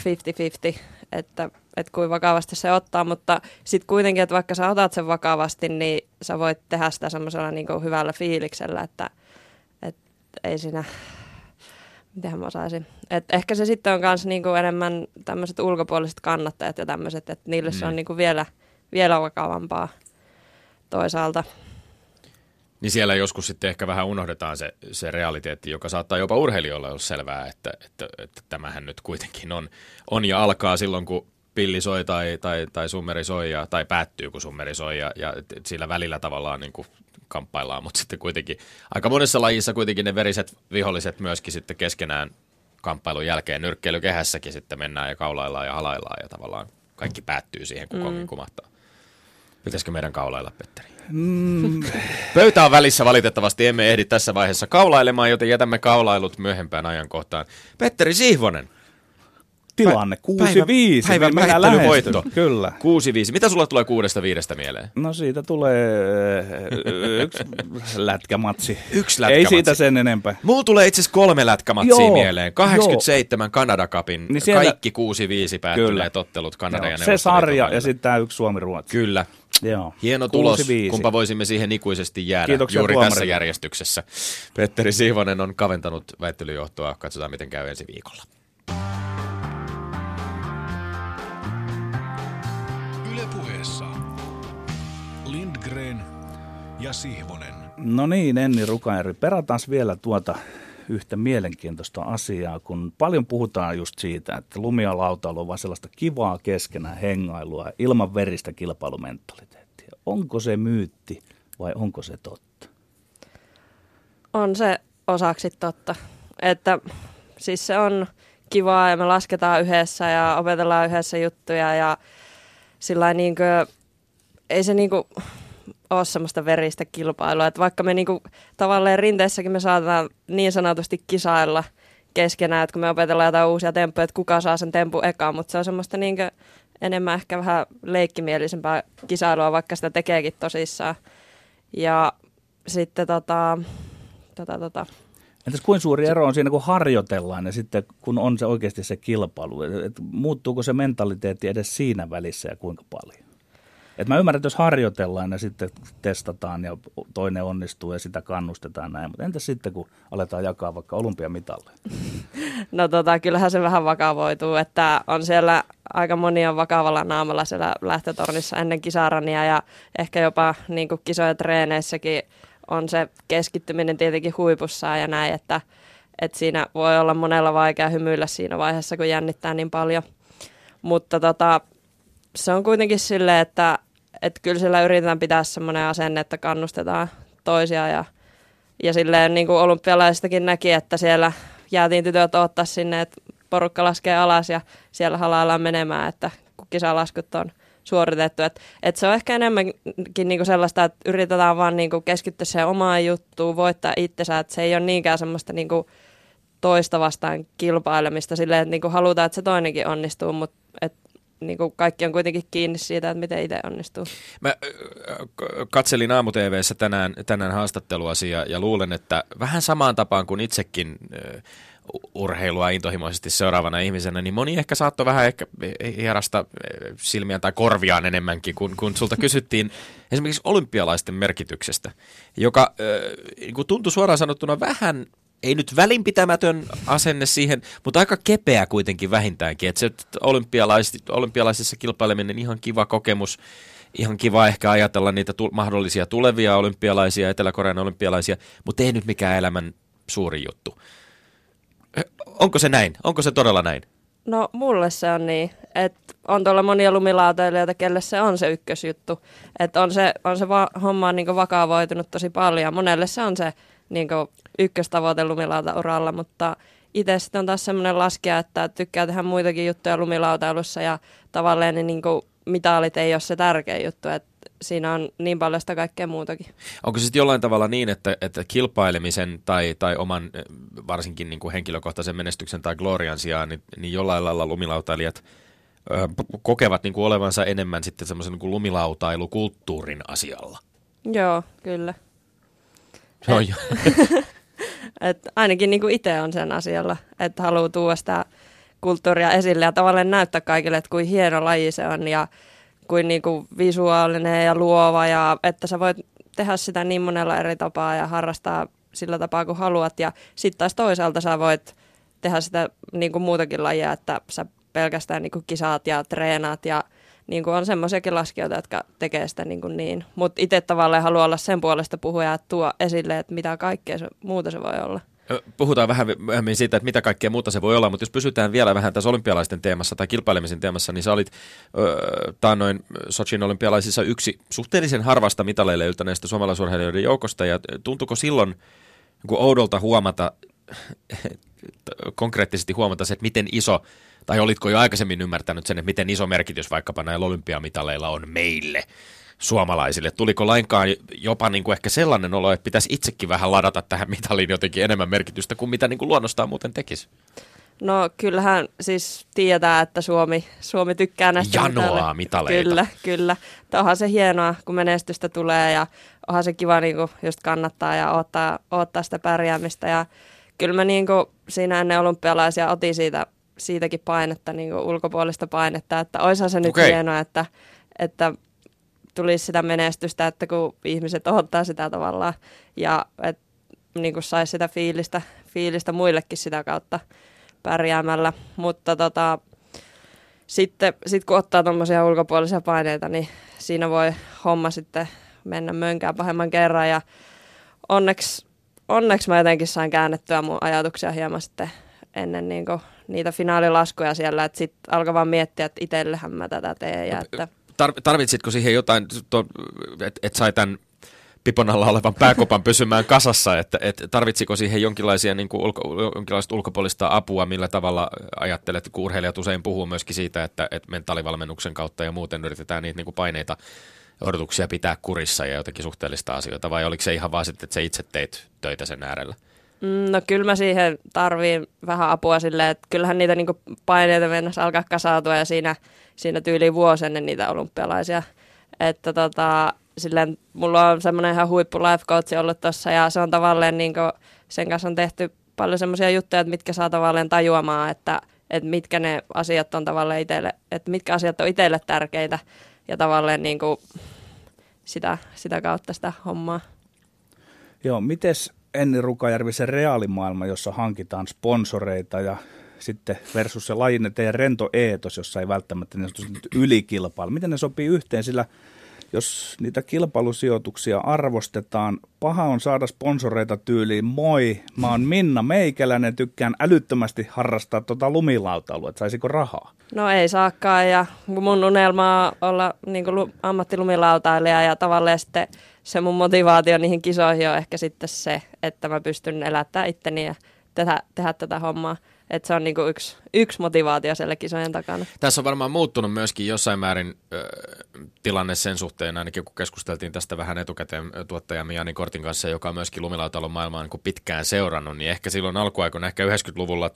B: 50-50, että, että kuinka vakavasti se ottaa, mutta sitten kuitenkin, että vaikka sä otat sen vakavasti, niin sä voit tehdä sitä semmoisella niin hyvällä fiiliksellä, että, että ei siinä, miten mä osaisin. Et ehkä se sitten on myös niinku enemmän tämmöiset ulkopuoliset kannattajat ja tämmöiset, että niille mm. se on mm. niinku vielä, vielä vakavampaa toisaalta.
A: Niin siellä joskus sitten ehkä vähän unohdetaan se, se realiteetti, joka saattaa jopa urheilijoille olla selvää, että, että, että tämähän nyt kuitenkin on, on ja alkaa silloin, kun pilli soi tai, tai, tai summeri soi ja, tai päättyy, kun summeri soi ja, ja sillä välillä tavallaan niin kuin kamppaillaan, mutta sitten kuitenkin aika monessa lajissa kuitenkin ne veriset viholliset myöskin sitten keskenään kamppailun jälkeen nyrkkeilykehässäkin sitten mennään ja kaulaillaan ja halaillaan ja tavallaan kaikki päättyy siihen, kun mm. kumahtaa. Pitäisikö meidän kaulailla, Petteri? Mm. Pöytä on välissä valitettavasti, emme ehdi tässä vaiheessa kaulailemaan, joten jätämme kaulailut myöhempään ajankohtaan. Petteri Sihvonen.
C: Tilanne 6-5. Päivän,
A: päivän voitto.
C: Kyllä.
A: 6-5. Mitä sulla tulee kuudesta viidestä mieleen?
C: No siitä tulee yksi lätkämatsi.
A: Yksi lätkämatsi.
C: Ei siitä sen enempää.
A: Mulla tulee itse asiassa kolme lätkämatsia joo, mieleen. 87 joo. Kanada Cupin, niin siellä... kaikki 6-5 päättyneet ottelut Kanada joo, ja
C: Se sarja ja sitten tämä yksi Suomi-Ruotsi.
A: Kyllä. Joo. Hieno tulos, kumpa voisimme siihen ikuisesti jäädä Kiitoksia juuri tuomarille. tässä järjestyksessä. Petteri Siivonen on kaventanut väittelyjohtoa. Katsotaan, miten käy ensi viikolla.
D: Ja Sihvonen.
C: No niin, Enni Rukaeri, perataan vielä tuota yhtä mielenkiintoista asiaa, kun paljon puhutaan just siitä, että lautailu on vaan sellaista kivaa keskenään hengailua ilman veristä kilpailumentaliteettia. Onko se myytti vai onko se totta?
B: On se osaksi totta. Että siis se on kivaa ja me lasketaan yhdessä ja opetellaan yhdessä juttuja ja sillä niin kuin, ei se niin kuin, ole semmoista veristä kilpailua. Että vaikka me niinku, tavallaan rinteessäkin me saatetaan niin sanotusti kisailla keskenään, että kun me opetellaan jotain uusia temppuja, että kuka saa sen tempu ekaan, mutta se on semmoista niinku enemmän ehkä vähän leikkimielisempää kisailua, vaikka sitä tekeekin tosissaan. Ja sitten tota, tota, tota,
C: Entäs kuinka suuri ero on siinä, kun harjoitellaan ja sitten kun on se oikeasti se kilpailu? Et muuttuuko se mentaliteetti edes siinä välissä ja kuinka paljon? Et mä ymmärrän, että jos harjoitellaan ja sitten testataan ja toinen onnistuu ja sitä kannustetaan näin, mutta entäs sitten, kun aletaan jakaa vaikka olympiamitalle?
B: No tota, kyllähän se vähän vakavoituu, että on siellä aika monia vakavalla naamalla siellä lähtötornissa ennen kisarania ja ehkä jopa niin kisoja treeneissäkin on se keskittyminen tietenkin huipussaan ja näin, että, että siinä voi olla monella vaikea hymyillä siinä vaiheessa, kun jännittää niin paljon. Mutta tota, se on kuitenkin silleen, että että kyllä sillä yritetään pitää semmoinen asenne, että kannustetaan toisia ja, ja silleen niin kuin olympialaisistakin näki, että siellä jäätiin tytöt ottaa sinne, että porukka laskee alas ja siellä halaillaan menemään, että kun kisalaskut on suoritettu. Että et se on ehkä enemmänkin niinku sellaista, että yritetään vaan niinku keskittyä siihen omaan juttuun, voittaa itsensä, että se ei ole niinkään semmoista niinku toista vastaan kilpailemista silleen, että niinku halutaan, että se toinenkin onnistuu, mutta niin kuin kaikki on kuitenkin kiinni siitä, että miten itse onnistuu.
A: Mä katselin aamu tänään, tänään haastatteluasi ja, ja luulen, että vähän samaan tapaan kuin itsekin urheilua intohimoisesti seuraavana ihmisenä, niin moni ehkä saattoi vähän ehkä hierasta silmiään tai korviaan enemmänkin, kun, kun sulta kysyttiin esimerkiksi olympialaisten merkityksestä, joka äh, tuntui suoraan sanottuna vähän ei nyt välinpitämätön asenne siihen, mutta aika kepeä kuitenkin vähintäänkin. Että se olympialais, olympialaisissa kilpaileminen ihan kiva kokemus, ihan kiva ehkä ajatella niitä tu- mahdollisia tulevia olympialaisia, Etelä-Korean olympialaisia, mutta ei nyt mikään elämän suuri juttu. Onko se näin? Onko se todella näin?
B: No mulle se on niin, että on tuolla monia lumilautailijoita, kelle se on se ykkösjuttu. Että on se, on se va- homma niin vakavoitunut tosi paljon. Monelle se on se niin ykköstavoite lumilautauralla, mutta itse sitten on taas semmoinen laskea, että tykkää tehdä muitakin juttuja lumilautailussa ja tavallaan ne niin kuin, mitalit ei ole se tärkein juttu. Että siinä on niin paljon sitä kaikkea muutakin.
A: Onko se sitten jollain tavalla niin, että, että kilpailemisen tai, tai oman varsinkin niin kuin henkilökohtaisen menestyksen tai glorian sijaan, niin, niin jollain lailla lumilautailijat ö, kokevat niin kuin olevansa enemmän sitten semmoisen niin lumilautailukulttuurin asialla?
B: Joo, kyllä.
A: On jo.
B: Et ainakin niin itse on sen asialla, että haluaa tuoda sitä kulttuuria esille ja tavallaan näyttää kaikille, että kuin hieno laji se on ja kuin, niin kuin visuaalinen ja luova ja että sä voit tehdä sitä niin monella eri tapaa ja harrastaa sillä tapaa kuin haluat ja sitten taas toisaalta sä voit tehdä sitä niin kuin muutakin lajia, että sä pelkästään niin kuin kisaat ja treenaat ja niin kuin on semmoisiakin laskijoita, jotka tekee sitä niin, niin. mutta itse tavallaan haluaa olla sen puolesta puhuja, että tuo esille, että mitä kaikkea se, muuta se voi olla.
A: Puhutaan vähän myöhemmin siitä, että mitä kaikkea muuta se voi olla, mutta jos pysytään vielä vähän tässä olympialaisten teemassa tai kilpailemisen teemassa, niin sä olit öö, taannoin Sochin olympialaisissa yksi suhteellisen harvasta mitaleille yltäneistä suomalaisurheilijoiden joukosta, ja tuntuko silloin niin oudolta huomata, konkreettisesti huomata se, että miten iso, tai olitko jo aikaisemmin ymmärtänyt sen, että miten iso merkitys vaikkapa näillä olympiamitaleilla on meille? suomalaisille? Tuliko lainkaan jopa niin kuin ehkä sellainen olo, että pitäisi itsekin vähän ladata tähän mitaliin jotenkin enemmän merkitystä kuin mitä niin kuin luonnostaan muuten tekisi?
B: No kyllähän siis tiedetään, että Suomi, Suomi tykkää näistä
A: Janoaa mitaleita.
B: Kyllä, kyllä. Onhan se hienoa, kun menestystä tulee ja onhan se kiva niin kuin just kannattaa ja ottaa, ottaa sitä pärjäämistä. Ja kyllä mä niin kuin siinä ennen olympialaisia otin siitä, siitäkin painetta, niin kuin ulkopuolista painetta, että oishan se nyt okay. hienoa, että, että tulisi sitä menestystä, että kun ihmiset odottaa sitä tavallaan ja että niin kuin saisi sitä fiilistä, fiilistä muillekin sitä kautta pärjäämällä. Mutta tota, sitten sit kun ottaa tuommoisia ulkopuolisia paineita, niin siinä voi homma sitten mennä mönkään pahemman kerran. Ja onneksi, onneksi mä jotenkin sain käännettyä mun ajatuksia hieman sitten ennen niin kuin niitä finaalilaskuja siellä, että sitten alkoi vaan miettiä, että itsellehän mä tätä teen. Ja että
A: tarvitsitko siihen jotain, että et sai tämän pipon alla olevan pääkopan pysymään kasassa, että et tarvitsiko siihen jonkinlaisia niin kuin ulko, jonkinlaista ulkopuolista apua, millä tavalla ajattelet, kun urheilijat usein puhuu myöskin siitä, että, että mentaalivalmennuksen kautta ja muuten yritetään niitä niin kuin paineita odotuksia pitää kurissa ja jotenkin suhteellista asioita, vai oliko se ihan vaan sitten, että sä itse teit töitä sen äärellä?
B: Mm, no kyllä mä siihen tarviin vähän apua silleen, että kyllähän niitä niinku paineita mennessä alkaa kasautua ja siinä, siinä tyyliin vuosi ennen niitä olympialaisia. Että tota, silleen, mulla on semmoinen ihan huippu life coach ollut tuossa ja se on tavallaan niinku, sen kanssa on tehty paljon semmoisia juttuja, että mitkä saa tavallaan tajuamaan, että, että mitkä ne asiat on tavallaan itselle, että mitkä asiat on itselle tärkeitä ja tavallaan niinku sitä, sitä kautta sitä hommaa.
C: Joo, mites Enni Rukajärvi se reaalimaailma, jossa hankitaan sponsoreita ja sitten versus se lajinen teidän rento eetos, jossa ei välttämättä niin ylikilpailu. Miten ne sopii yhteen, sillä jos niitä kilpailusijoituksia arvostetaan, paha on saada sponsoreita tyyliin, moi, mä oon Minna Meikäläinen, tykkään älyttömästi harrastaa tota lumilautailua, että saisiko rahaa?
B: No ei saakaan ja mun unelma on olla niin ammattilumilautailija ja tavallaan sitten se mun motivaatio niihin kisoihin on ehkä sitten se, että mä pystyn elättämään itteni ja tehdä, tehdä tätä hommaa. Että se on niinku yksi, yksi motivaatio siellä kisojen takana.
A: Tässä on varmaan muuttunut myöskin jossain määrin ö, tilanne sen suhteen, ainakin kun keskusteltiin tästä vähän etukäteen tuottajamme Jani Kortin kanssa, joka on myöskin lumilautalon maailmaa niin pitkään seurannut, niin ehkä silloin alkuaikoina, ehkä 90-luvulla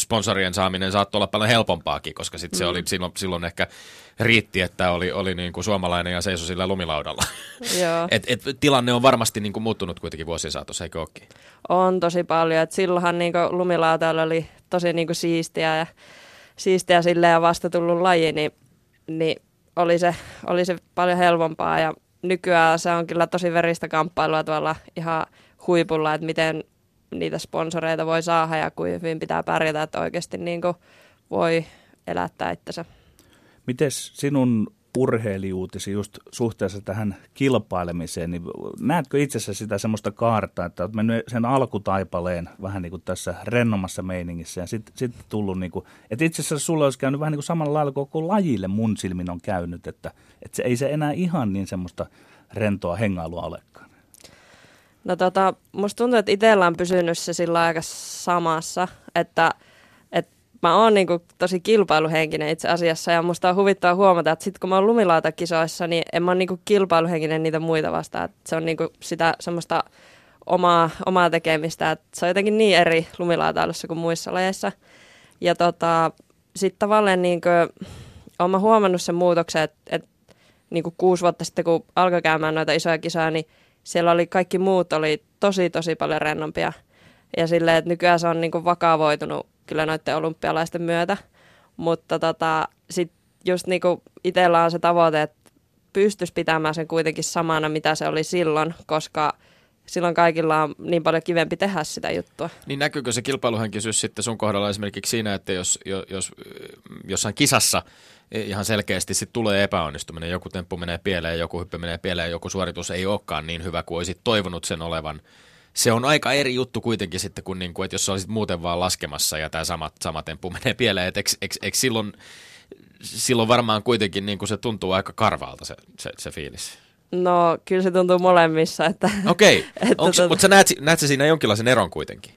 A: sponsorien saaminen saattoi olla paljon helpompaakin, koska sit se mm. oli silloin, silloin ehkä riitti, että oli, oli niin kuin suomalainen ja seisoi sillä lumilaudalla.
B: Joo.
A: et, et, tilanne on varmasti niin kuin muuttunut kuitenkin vuosien saatossa, eikö olekin?
B: On tosi paljon. Et silloinhan niin lumilautailu oli tosi niin kuin siistiä ja, siistiä sille ja vasta tullut laji, niin, niin oli, se, oli se paljon helpompaa ja nykyään se on kyllä tosi veristä kamppailua tuolla ihan huipulla, että miten niitä sponsoreita voi saada ja kuin hyvin pitää pärjätä, että oikeasti niin kuin voi elättää itsensä.
C: Miten sinun urheilijuutisi just suhteessa tähän kilpailemiseen, niin näetkö itsessä sitä semmoista kaarta, että olet mennyt sen alkutaipaleen vähän niin kuin tässä rennomassa meiningissä ja sitten sit tullut niin kuin, että itse asiassa sulla olisi käynyt vähän niin kuin samalla lailla koko lajille mun silmin on käynyt, että, että se ei se enää ihan niin semmoista rentoa hengailua olekaan.
B: No tota, musta tuntuu, että itsellä on pysynyt se sillä aika samassa, että mä oon niinku tosi kilpailuhenkinen itse asiassa ja musta on huvittava huomata, että sit kun mä oon lumilautakisoissa, niin en mä oon niinku kilpailuhenkinen niitä muita vastaan. Et se on niinku sitä semmoista omaa, omaa tekemistä, että se on jotenkin niin eri lumilautailussa kuin muissa lajeissa. Ja tota, sitten tavallaan niinku, oon mä huomannut sen muutoksen, että et, niinku kuusi vuotta sitten, kun alkoi käymään noita isoja kisoja, niin siellä oli kaikki muut oli tosi tosi paljon rennompia. Ja silleen, että nykyään se on niinku vakavoitunut kyllä noiden olympialaisten myötä. Mutta tota, sitten just niinku itsellä on se tavoite, että pystyisi pitämään sen kuitenkin samana, mitä se oli silloin, koska silloin kaikilla on niin paljon kivempi tehdä sitä juttua.
A: Niin näkyykö se kilpailuhenkisyys sitten sun kohdalla esimerkiksi siinä, että jos, jos jossain kisassa ihan selkeästi sit tulee epäonnistuminen, joku temppu menee pieleen, joku hyppy menee pieleen, joku suoritus ei olekaan niin hyvä kuin olisit toivonut sen olevan, se on aika eri juttu kuitenkin sitten kuin, niin kuin että jos sä olisit muuten vaan laskemassa ja tämä sama, sama temppu menee pieleen, että eikö, eikö, eikö silloin, silloin varmaan kuitenkin niin kuin se tuntuu aika karvaalta se, se, se fiilis.
B: No, kyllä se tuntuu molemmissa. Että,
A: Okei, okay. tota... mutta sä näet, näet sä siinä jonkinlaisen eron kuitenkin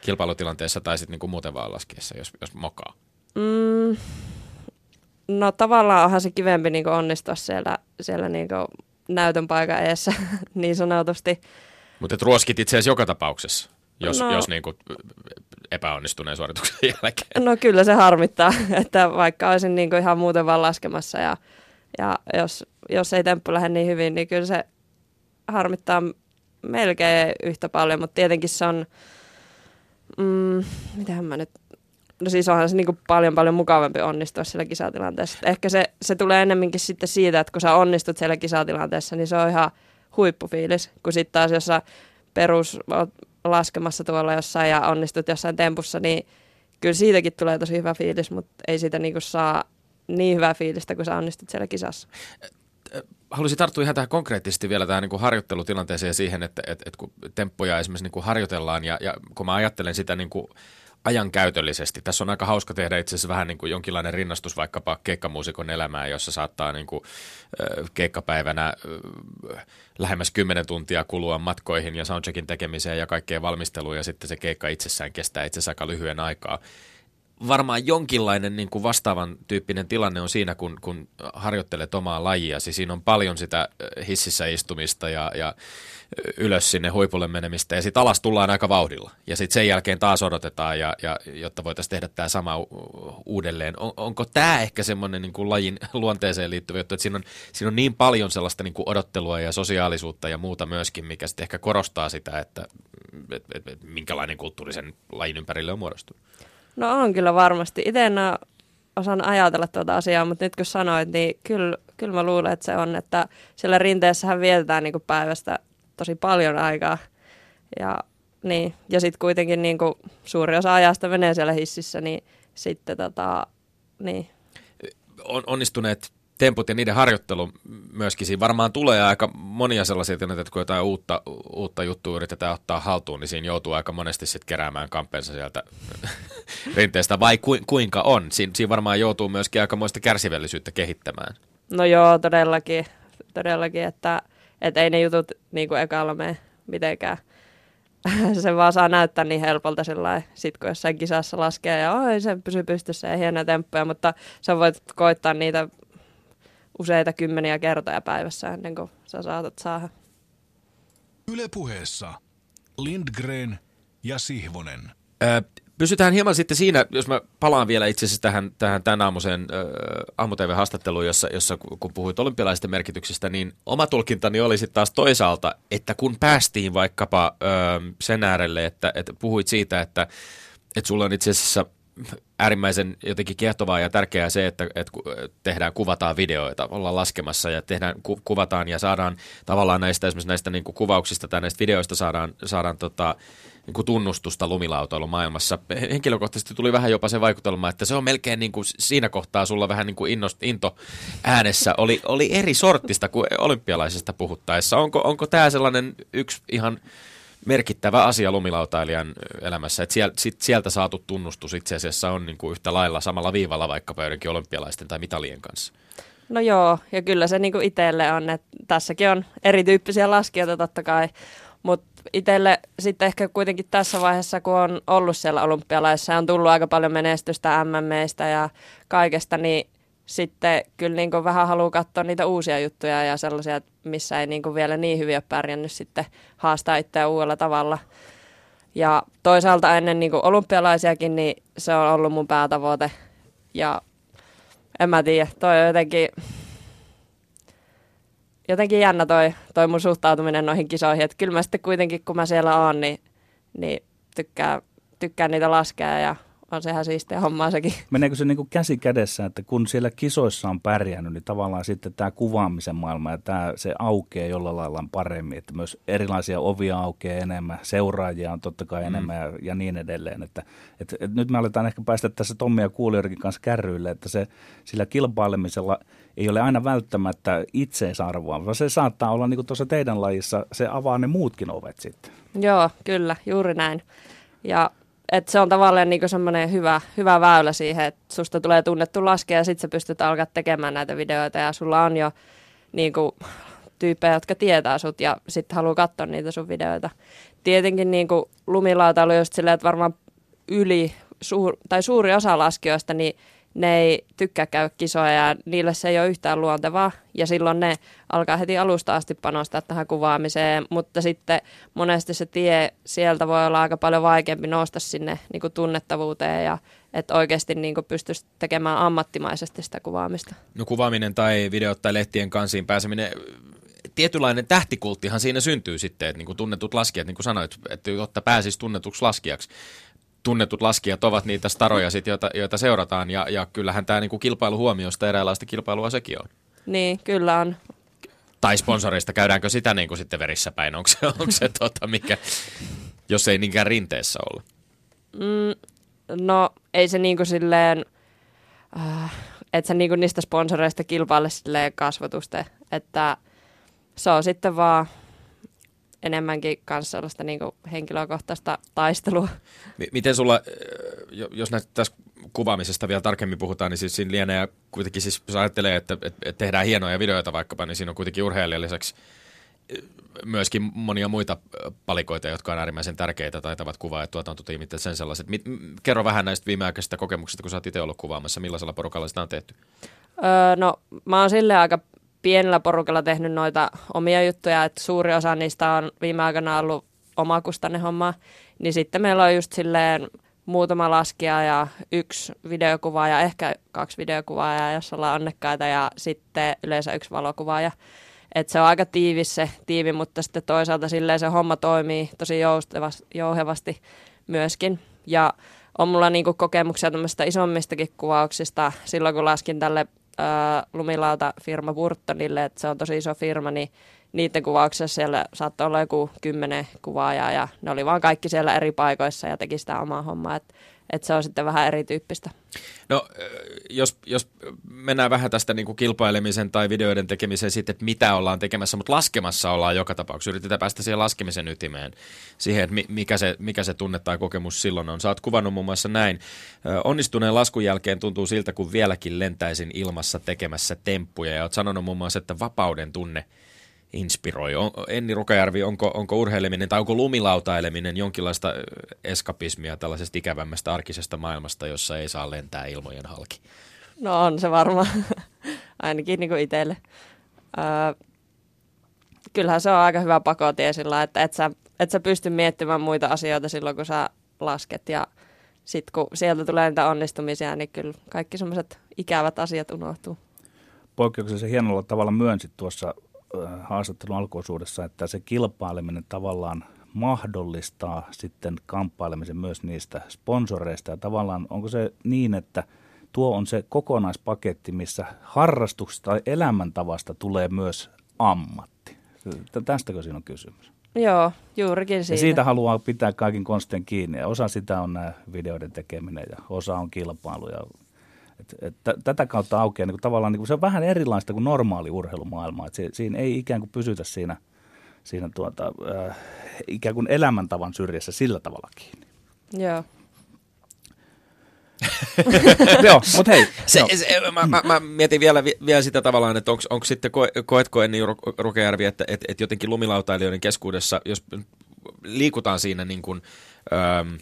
A: kilpailutilanteessa tai sitten niin muuten vaan laskiessa, jos, jos mokaa?
B: Mm, no tavallaan onhan se kivempi niin onnistua siellä, siellä niin näytön paikan eessä niin sanotusti.
A: Mutta et ruoskit itse asiassa joka tapauksessa, jos, no, jos niin kuin epäonnistuneen suorituksen jälkeen.
B: No kyllä se harmittaa, että vaikka olisin niin kuin ihan muuten vaan laskemassa ja, ja jos, jos ei temppu lähde niin hyvin, niin kyllä se harmittaa melkein yhtä paljon, mutta tietenkin se on, mm, mitähän mä nyt, no siis onhan se niin kuin paljon paljon mukavampi onnistua siellä kisatilanteessa. Ehkä se, se tulee ennemminkin sitten siitä, että kun sä onnistut siellä kisatilanteessa, niin se on ihan – huippufiilis, kun sitten taas jos perus laskemassa tuolla jossain ja onnistut jossain tempussa, niin kyllä siitäkin tulee tosi hyvä fiilis, mutta ei siitä niinku saa niin hyvää fiilistä, kun sä onnistut siellä kisassa.
A: Haluaisin tarttua ihan tähän konkreettisesti vielä tähän niin harjoittelutilanteeseen siihen, että, että, että kun temppoja esimerkiksi niin harjoitellaan ja, ja kun mä ajattelen sitä niin kuin ajankäytöllisesti. Tässä on aika hauska tehdä itse asiassa vähän niin kuin jonkinlainen rinnastus vaikkapa keikkamuusikon elämään, jossa saattaa niin kuin, keikkapäivänä lähemmäs 10 tuntia kulua matkoihin ja soundcheckin tekemiseen ja kaikkeen valmisteluun ja sitten se keikka itsessään kestää itse asiassa aika lyhyen aikaa. Varmaan jonkinlainen niin kuin vastaavan tyyppinen tilanne on siinä, kun, kun harjoittelet omaa lajia. Siis siinä on paljon sitä hississä istumista ja, ja ylös sinne huipulle menemistä ja sitten alas tullaan aika vauhdilla. Ja sitten sen jälkeen taas odotetaan, ja, ja, jotta voitaisiin tehdä tämä sama uudelleen. On, onko tämä ehkä semmoinen niin kuin lajin luonteeseen liittyvä juttu, että siinä on, siinä on niin paljon sellaista niin kuin odottelua ja sosiaalisuutta ja muuta myöskin, mikä sitten ehkä korostaa sitä, että et, et, et, minkälainen kulttuuri sen lajin ympärille on muodostunut?
B: No on kyllä varmasti. Itse en osaan ajatella tuota asiaa, mutta nyt kun sanoit, niin kyllä, kyllä mä luulen, että se on, että siellä rinteessähän vietetään niin päivästä tosi paljon aikaa. Ja, niin. ja sitten kuitenkin niin kuin suuri osa ajasta menee siellä hississä, niin sitten tota, niin.
A: On, onnistuneet temput ja niiden harjoittelu myöskin. Siinä varmaan tulee aika monia sellaisia tilanteita, että kun jotain uutta, uutta juttua yritetään ottaa haltuun, niin siinä joutuu aika monesti sitten keräämään kampensa sieltä rinteestä. Vai ku, kuinka on? Siin, siinä varmaan joutuu myöskin aikamoista kärsivällisyyttä kehittämään.
B: No joo, todellakin. Todellakin, että että ei ne jutut niin kuin ekalla mene mitenkään. se vaan saa näyttää niin helpolta sillä sit kun jossain kisassa laskee ja oi se pysyy pystyssä ja hienoja temppuja, mutta sä voit koittaa niitä useita kymmeniä kertoja päivässä ennen kuin sä saatat saada.
D: Ylepuheessa Lindgren ja Sihvonen.
A: Ö, Pysytään hieman sitten siinä, jos mä palaan vielä itse asiassa tähän, tähän tämän aamuiseen äh, aamu haastatteluun jossa, jossa kun puhuit olympialaisten merkityksestä, niin oma tulkintani oli sitten taas toisaalta, että kun päästiin vaikkapa äh, sen äärelle, että, että puhuit siitä, että, että sulla on itse asiassa äärimmäisen jotenkin kiehtovaa ja tärkeää se, että, että tehdään, kuvataan videoita, ollaan laskemassa ja tehdään, ku, kuvataan ja saadaan tavallaan näistä esimerkiksi näistä niin kuin kuvauksista tai näistä videoista saadaan, saadaan tota, niin kuin tunnustusta lumilautailun maailmassa. Henkilökohtaisesti tuli vähän jopa se vaikutelma, että se on melkein niin kuin siinä kohtaa sulla vähän niin kuin innost, into äänessä oli, oli eri sortista kuin olympialaisesta puhuttaessa. Onko, onko tämä sellainen yksi ihan merkittävä asia lumilautailijan elämässä, että sieltä saatu tunnustus itse asiassa on niin kuin yhtä lailla samalla viivalla vaikkapa joidenkin olympialaisten tai mitalien kanssa?
B: No joo, ja kyllä se niin itselle on, että tässäkin on erityyppisiä laskijoita totta kai Mutta itselle sitten ehkä kuitenkin tässä vaiheessa, kun on ollut siellä olympialaissa ja on tullut aika paljon menestystä MMEistä ja kaikesta, niin sitten kyllä niin kuin vähän haluaa katsoa niitä uusia juttuja ja sellaisia, missä ei niin kuin vielä niin hyvin ole pärjännyt sitten haastaa itseä uudella tavalla. Ja toisaalta ennen niin kuin olympialaisiakin, niin se on ollut mun päätavoite. Ja en mä tiedä, toi on jotenkin, jotenkin jännä toi, toi mun suhtautuminen noihin kisoihin. Että kyllä mä sitten kuitenkin, kun mä siellä oon, niin, niin tykkään, tykkään niitä laskea ja on sehän siistiä hommaa sekin.
C: Meneekö se niin kuin käsi kädessä, että kun siellä kisoissa on pärjännyt, niin tavallaan sitten tämä kuvaamisen maailma ja tämä, se aukeaa jollain lailla paremmin, että myös erilaisia ovia aukeaa enemmän, seuraajia on totta kai mm. enemmän ja, ja niin edelleen. Että, että, että nyt me aletaan ehkä päästä tässä Tommi ja Kuuliorikin kanssa kärryille, että se sillä kilpailemisella ei ole aina välttämättä itseisarvoa, vaan se saattaa olla niin kuin tuossa teidän lajissa, se avaa ne muutkin ovet sitten.
B: Joo, kyllä, juuri näin. Ja et se on tavallaan niinku semmoinen hyvä, hyvä väylä siihen, että susta tulee tunnettu laskea ja sitten sä pystyt alkaa tekemään näitä videoita ja sulla on jo niinku, tyyppejä, jotka tietää sut ja sitten haluaa katsoa niitä sun videoita. Tietenkin niinku lumilautailu just silleen, että varmaan yli, suur, tai suuri osa laskijoista, niin ne ei tykkää käydä kisoja ja niille se ei ole yhtään luontevaa. Ja silloin ne alkaa heti alusta asti panostaa tähän kuvaamiseen, mutta sitten monesti se tie sieltä voi olla aika paljon vaikeampi nousta sinne niin kuin tunnettavuuteen ja että oikeasti niin kuin pystyisi tekemään ammattimaisesti sitä kuvaamista.
A: No kuvaaminen tai videot tai lehtien kansiin pääseminen, tietynlainen tähtikulttihan siinä syntyy sitten, että niin kuin tunnetut laskijat, niin kuin sanoit, että jotta pääsisi tunnetuksi laskijaksi, tunnetut laskijat ovat niitä staroja, sit, joita, joita seurataan, ja, ja kyllähän tämä niinku kilpailuhuomiosta eräänlaista kilpailua sekin on.
B: Niin, kyllä on.
A: Tai sponsoreista, käydäänkö sitä niinku sitten verissä päin? Onko se, onko se tota, mikä, jos ei niinkään rinteessä olla?
B: Mm, no, ei se niinku silleen, äh, että se niinku niistä sponsoreista kilpaile silleen että se on sitten vaan enemmänkin kanssa sellaista niin kuin henkilökohtaista taistelua.
A: Miten sulla, äh, jos näistä tässä kuvaamisesta vielä tarkemmin puhutaan, niin siis siinä lienee kuitenkin, siis jos ajattelee, että, että tehdään hienoja videoita vaikkapa, niin siinä on kuitenkin urheilijan lisäksi äh, myöskin monia muita äh, palikoita, jotka on äärimmäisen tärkeitä, taitavat kuvaa ja tuotantotiimit ja sen sellaiset. Kerro vähän näistä viimeaikaisista kokemuksista, kun sä oot itse ollut kuvaamassa, millaisella porukalla sitä on tehty?
B: Öö, no mä oon silleen aika pienellä porukalla tehnyt noita omia juttuja, että suuri osa niistä on viime aikoina ollut omakustanne homma, niin sitten meillä on just silleen muutama laskija ja yksi videokuvaaja, ehkä kaksi videokuvaajaa, jos ollaan onnekkaita, ja sitten yleensä yksi valokuvaaja. Et se on aika tiivis se tiivi, mutta sitten toisaalta silleen se homma toimii tosi jouhevasti myöskin. Ja on mulla niinku kokemuksia tämmöistä isommistakin kuvauksista. Silloin kun laskin tälle lumilauta firma Burtonille, että se on tosi iso firma, niin niiden kuvauksessa siellä saattoi olla joku kymmenen kuvaajaa ja ne oli vaan kaikki siellä eri paikoissa ja teki sitä omaa hommaa, että et se on sitten vähän erityyppistä.
A: No jos, jos mennään vähän tästä niin kuin kilpailemisen tai videoiden tekemiseen sitten, että mitä ollaan tekemässä, mutta laskemassa ollaan joka tapauksessa. Yritetään päästä siihen laskemisen ytimeen, siihen, että mikä se, mikä se tunne tai kokemus silloin on. Sä oot kuvannut muun muassa näin. Onnistuneen laskun jälkeen tuntuu siltä, kun vieläkin lentäisin ilmassa tekemässä temppuja. Ja oot sanonut muun muassa, että vapauden tunne – inspiroi? On, Enni Rukajärvi, onko, onko urheileminen tai onko lumilautaileminen jonkinlaista eskapismia tällaisesta ikävämmästä arkisesta maailmasta, jossa ei saa lentää ilmojen halki?
B: No on se varmaan, ainakin niin kuin itselle. Öö, kyllähän se on aika hyvä pakotie sillä, että et sä, et sä pysty miettimään muita asioita silloin, kun sä lasket ja sitten kun sieltä tulee niitä onnistumisia, niin kyllä kaikki semmoiset ikävät asiat unohtuu.
C: Poikkeuksellisen hienolla tavalla myönsit tuossa haastattelun alkuosuudessa, että se kilpaileminen tavallaan mahdollistaa sitten kamppailemisen myös niistä sponsoreista. Ja tavallaan onko se niin, että tuo on se kokonaispaketti, missä harrastuksesta tai elämäntavasta tulee myös ammatti. Tästäkö siinä on kysymys?
B: Joo, juurikin siitä.
C: Ja siitä haluaa pitää kaikin konsten kiinni. Ja osa sitä on nämä videoiden tekeminen ja osa on kilpailu ja et, et, tätä kautta aukeaa niin kuin tavallaan, niin kuin, se on vähän erilaista kuin normaali urheilumaailma. Et se, siinä ei ikään kuin pysytä siinä, siinä tuota, äh, ikään kuin elämäntavan syrjässä sillä tavalla kiinni.
B: Joo.
C: Joo, mutta hei.
A: Se,
C: joo.
A: se, mä, mä, mä, mietin vielä, vielä sitä tavallaan, että onko sitten, koe, koetko Enni Ru- Rukejärvi, että et, et jotenkin lumilautailijoiden keskuudessa, jos liikutaan siinä niin kuin, ähm,